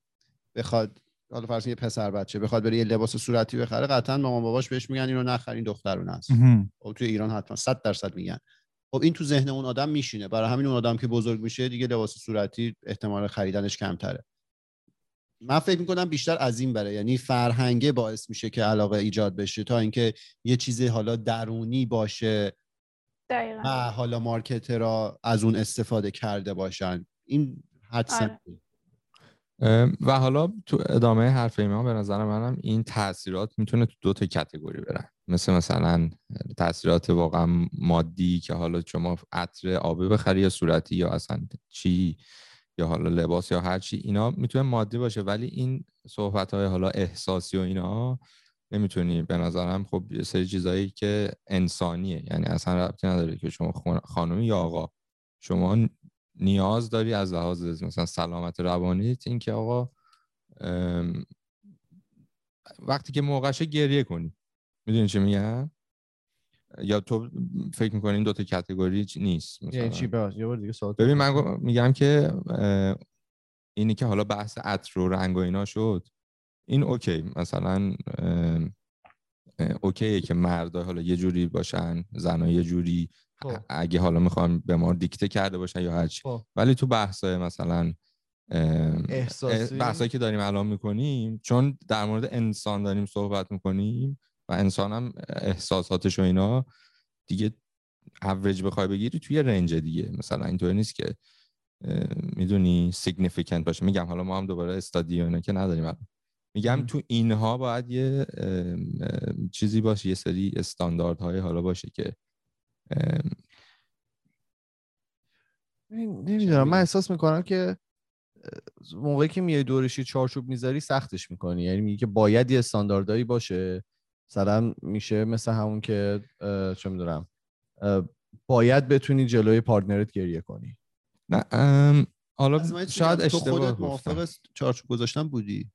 Speaker 1: بخواد حالا فرض یه پسر بچه بخواد بره یه لباس صورتی بخره قطعا مامان باباش بهش میگن اینو نخر این دخترونه است
Speaker 2: مهم.
Speaker 1: خب توی ایران حتما 100 درصد میگن. خب این تو ذهن اون آدم میشینه. برای همین اون آدم که بزرگ میشه دیگه لباس صورتی احتمال خریدنش کمتره. من فکر می‌کنم بیشتر از این بره. یعنی فرهنگه باعث میشه که علاقه ایجاد بشه تا اینکه یه چیز حالا درونی باشه
Speaker 5: دقیقا.
Speaker 1: و حالا مارکترها از اون استفاده کرده باشن. این حدسم
Speaker 5: آره.
Speaker 4: و حالا تو ادامه حرف ایمان به نظر منم این تاثیرات می‌تونه تو دو تا کتگوری برن مثل مثلا تاثیرات واقعا مادی که حالا شما عطر آبی بخری یا صورتی یا اصلا چی یا حالا لباس یا هر چی اینا می‌تونه مادی باشه. ولی این صحبت های حالا احساسی و اینا نمی‌تونی. به نظرم خب یه سری چیزایی که انسانیه. یعنی اصلا ربطی نداره که شما خانومی یا آقا. شما نیاز داری از لحاظ مثلا سلامت روانیت این که آقا وقتی که موقعش گریه کنی. می‌دونی چی میگم؟ یا تو فکر می‌کنی این دوتا کتگوری نیست
Speaker 3: یعنی
Speaker 4: مثلا؟
Speaker 3: چی یه دیگه
Speaker 4: ببین من میگم که اینی که حالا بحث عطر و رنگ و اینا شد این اوکی. مثلا اوکیه که مردا حالا یه جوری باشن زنها یه جوری. اگه حالا می‌خوام به ما دیکته کرده باشن یا هرچی
Speaker 3: خب.
Speaker 4: ولی تو بحثای مثلا
Speaker 3: احساسی؟
Speaker 4: بحثایی که داریم الان می‌کنیم چون در مورد انسان داریم صحبت می‌کنیم و انسان هم احساساتش و اینا دیگه اوریج بخوای بگیری توی range دیگه مثلا اینطوری نیست که می‌دونی significant باشه میگم حالا ما هم درباره‌ش study و اینا که نداریم الان میگم. تو اینها باید یه چیزی باشه یه سری استانداردهای حالا باشه که
Speaker 3: نمی‌دونم من احساس می‌کنم که موقعی که میای دورشی چارچوب می‌ذاری سختش می‌کنی. یعنی میگی که باید یه استانداردهایی باشه. مثلا میشه مثل همون که چه می‌دونم باید بتونی جلوی پارتنرت گریه کنی.
Speaker 4: نه ام، حالا شاید
Speaker 1: بگم، تو
Speaker 4: اشتباه
Speaker 1: خودت
Speaker 4: گفتم.
Speaker 1: موافق چارچوب گذاشتن بودی؟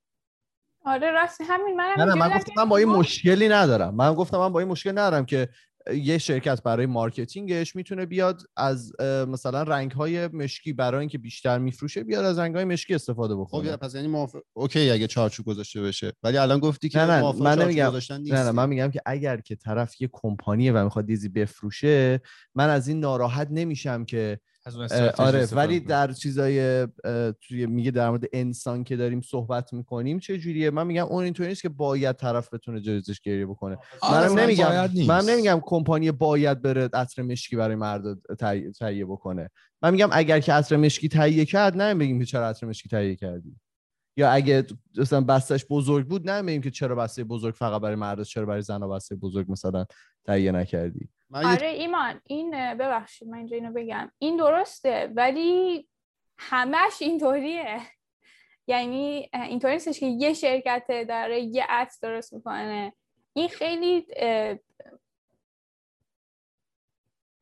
Speaker 5: آره راست همین منم
Speaker 3: نه نه من گفتم من با این مشکلی ندارم. من گفتم من با این مشکل ندارم که یه شرکت برای marketing ش می‌تونه بیاد از مثلا رنگ های مشکی برای اینکه بیشتر میفروشه بیاد از رنگ های مشکی استفاده
Speaker 1: خب
Speaker 3: بکنه
Speaker 1: یا پس یعنی موافق okay اگه چارچوب گذاشته بشه ولی الان گفتی که
Speaker 3: نه نه من نمیگم نه نه. من میگم که اگر که طرف یه کمپانیه و می‌خواد چیزی بفروشه من از این ناراحت نمیشم که
Speaker 2: از اون
Speaker 3: آره ولی. در چیزای توی میگه در مورد انسان که داریم صحبت می‌کنیم چه جوریه؟ من میگم اون اینطوری نیست که باید طرف بتونه جایزش گریه بکنه.
Speaker 4: آره،
Speaker 3: منم
Speaker 4: اصلا
Speaker 3: نمیگم. منم نمیگم کمپانی باید بره عطر مشکی برای مرد تهیه بکنه. من میگم اگر که عطر مشکی تهیه کرد نه بگیم که چرا عطر مشکی تهیه کردی. یا اگه مثلا بستش بزرگ بود نه که چرا بسته بزرگ فقط برای مرد چرا برای زن بسته بزرگ مثلا تهیه نکردی.
Speaker 1: من
Speaker 5: آره ایمان این ببخشید من اینجا اینو بگم. این درسته ولی همش اینطوریه. یعنی اینطوری نیستش که یه شرکت داره یه عکس درست می‌کنه. این خیلی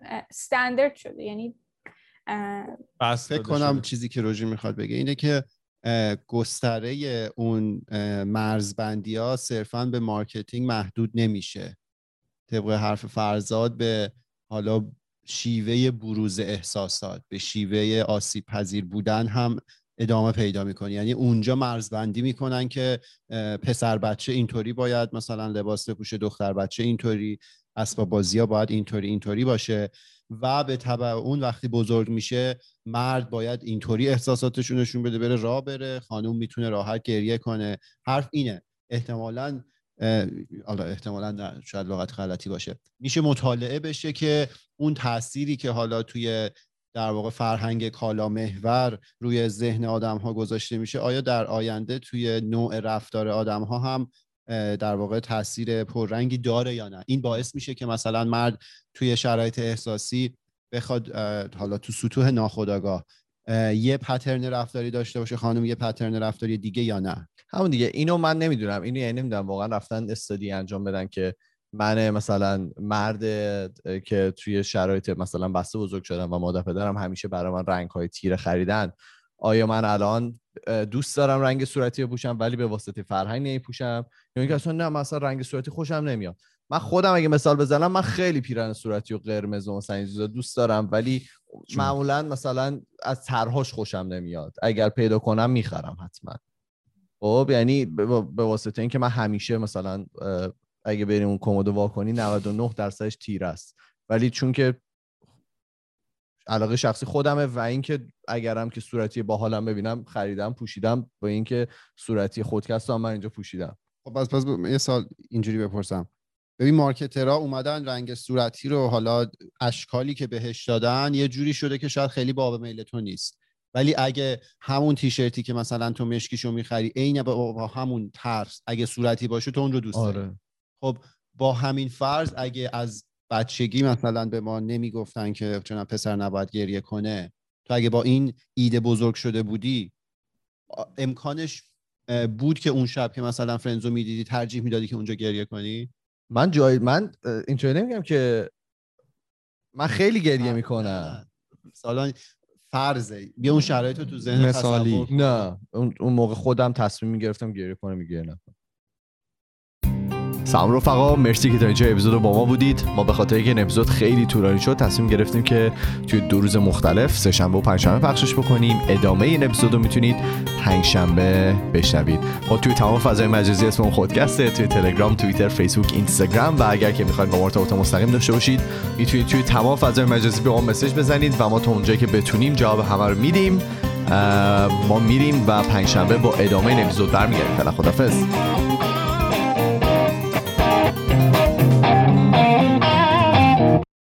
Speaker 5: استاندارد شده. یعنی
Speaker 1: فکر کنم. چیزی که روژی می‌خواد بگه اینه که گستره اون مرزبندی ها صرفا به marketing محدود نمیشه. طبق حرف فرزاد به حالا شیوه بروز احساسات به شیوه آسیب پذیر بودن هم ادامه پیدا می‌کنه. یعنی اونجا مرزبندی می‌کنن که پسر بچه اینطوری باید مثلا لباس بپوشه دختر بچه اینطوری اسباب بازی ها باید اینطوری اینطوری باشه. و به تبع اون وقتی بزرگ میشه مرد باید اینطوری احساساتشون نشون بده بره راه بره خانوم می‌تونه راحت گریه کنه. حرف اینه. احتمالا حالا احتمالا شاید لغت غلطی باشه. میشه مطالعه بشه که اون تأثیری که حالا توی در واقع فرهنگ کالا محور روی ذهن آدم ها گذاشته میشه آیا در آینده توی نوع رفتار آدم ها هم در واقع تاثیر پررنگی داره یا نه؟ این باعث میشه که مثلا مرد توی شرایط احساسی بخواد حالا تو سطوح ناخودآگاه اه، یه پترن رفتاری داشته باشه خانم یه پترن رفتاری دیگه یا نه؟
Speaker 3: همون دیگه. اینو من نمی‌دونم. اینو یعنی نمی‌دونم. واقعا رفتن استادی انجام بدن که من مثلا مرد که توی شرایط مثلا بسته بزرگ شدم و مادر پدرم همیشه برای من رنگ های تیره خریدن. آیا من الان دوست دارم رنگ صورتی رو پوشم ولی به واسطه فرهنگ نمیپوشم؟ یا اینکه اصلا نه مثلا رنگ صورتی خوشم نمیاد. من خودم اگه مثال بزنم من خیلی پیرن صورتی و قرمز و مثلا این دوست دارم ولی معمولا مثلا از طرحش خوشم نمیاد. اگر پیدا کنم می‌خرم حتما. خب یعنی به واسطه اینکه من همیشه مثلا اگه بریم اون کمد وا کنی 99 درصدش تیر است. ولی چون که علاقه شخصی خودمه و اینکه اگرم که صورتی باحالم ببینم خریدم پوشیدم با اینکه صورتی خودکست من اینجا پوشیدم.
Speaker 1: خب پس پس یه سال اینجوری بپرسم. ببین مارکترها اومدن رنگ صورتی رو حالا اشکالی که بهش دادن یه جوری شده که شاید خیلی باب میل تو نیست. ولی اگه همون تیشرتی که مثلا تو مشکیشو می‌خری عین با, با همون طرز اگه صورتی باشه تو اون رو دوست داری.
Speaker 3: آره.
Speaker 1: خب با همین فرض اگه از بچگی مثلا به ما نمی‌گفتن که چون پسر نباید گریه کنه تو اگه با این ایده بزرگ شده بودی امکانش بود که اون شب که مثلا فرنزو می‌دیدی ترجیح می‌دادی که اونجا گریه کنی؟
Speaker 3: من جای من اینطوری نمیگم که من خیلی گریه می‌کنم.
Speaker 1: سالان فرضه. بیا اون شرایط رو تو ذهن
Speaker 4: مثالی.
Speaker 3: نه. اون اون موقع خودم تصمیم می‌گرفتم گریه کنم گریه نکنم. سلام رفقا مرسی که تا اینجا اپیزود با ما بودید. ما به خاطر اینکه این اپیزود خیلی طولانی شد تصمیم گرفتیم که توی دو روز مختلف سه شنبه و پنج شنبه پخشش بکنیم. ادامه این اپیزود رو می‌تونید پنج شنبه بشنوید. ما توی تمام فضای مجازی اسم اون خودکسته توی تلگرام توییتر فیسبوک اینستاگرام و اگر که می‌خواید با ما ارتباط مستقیم داشته باشید می‌تونید توی تمام فضای مجازی به ما مسیج بزنید و ما تا اونجایی که بتونیم جواب همه رو میدیم. ما میریم و پنجشنبه با ادامه این اپیزود برمیگردیم. فعلا خدافظ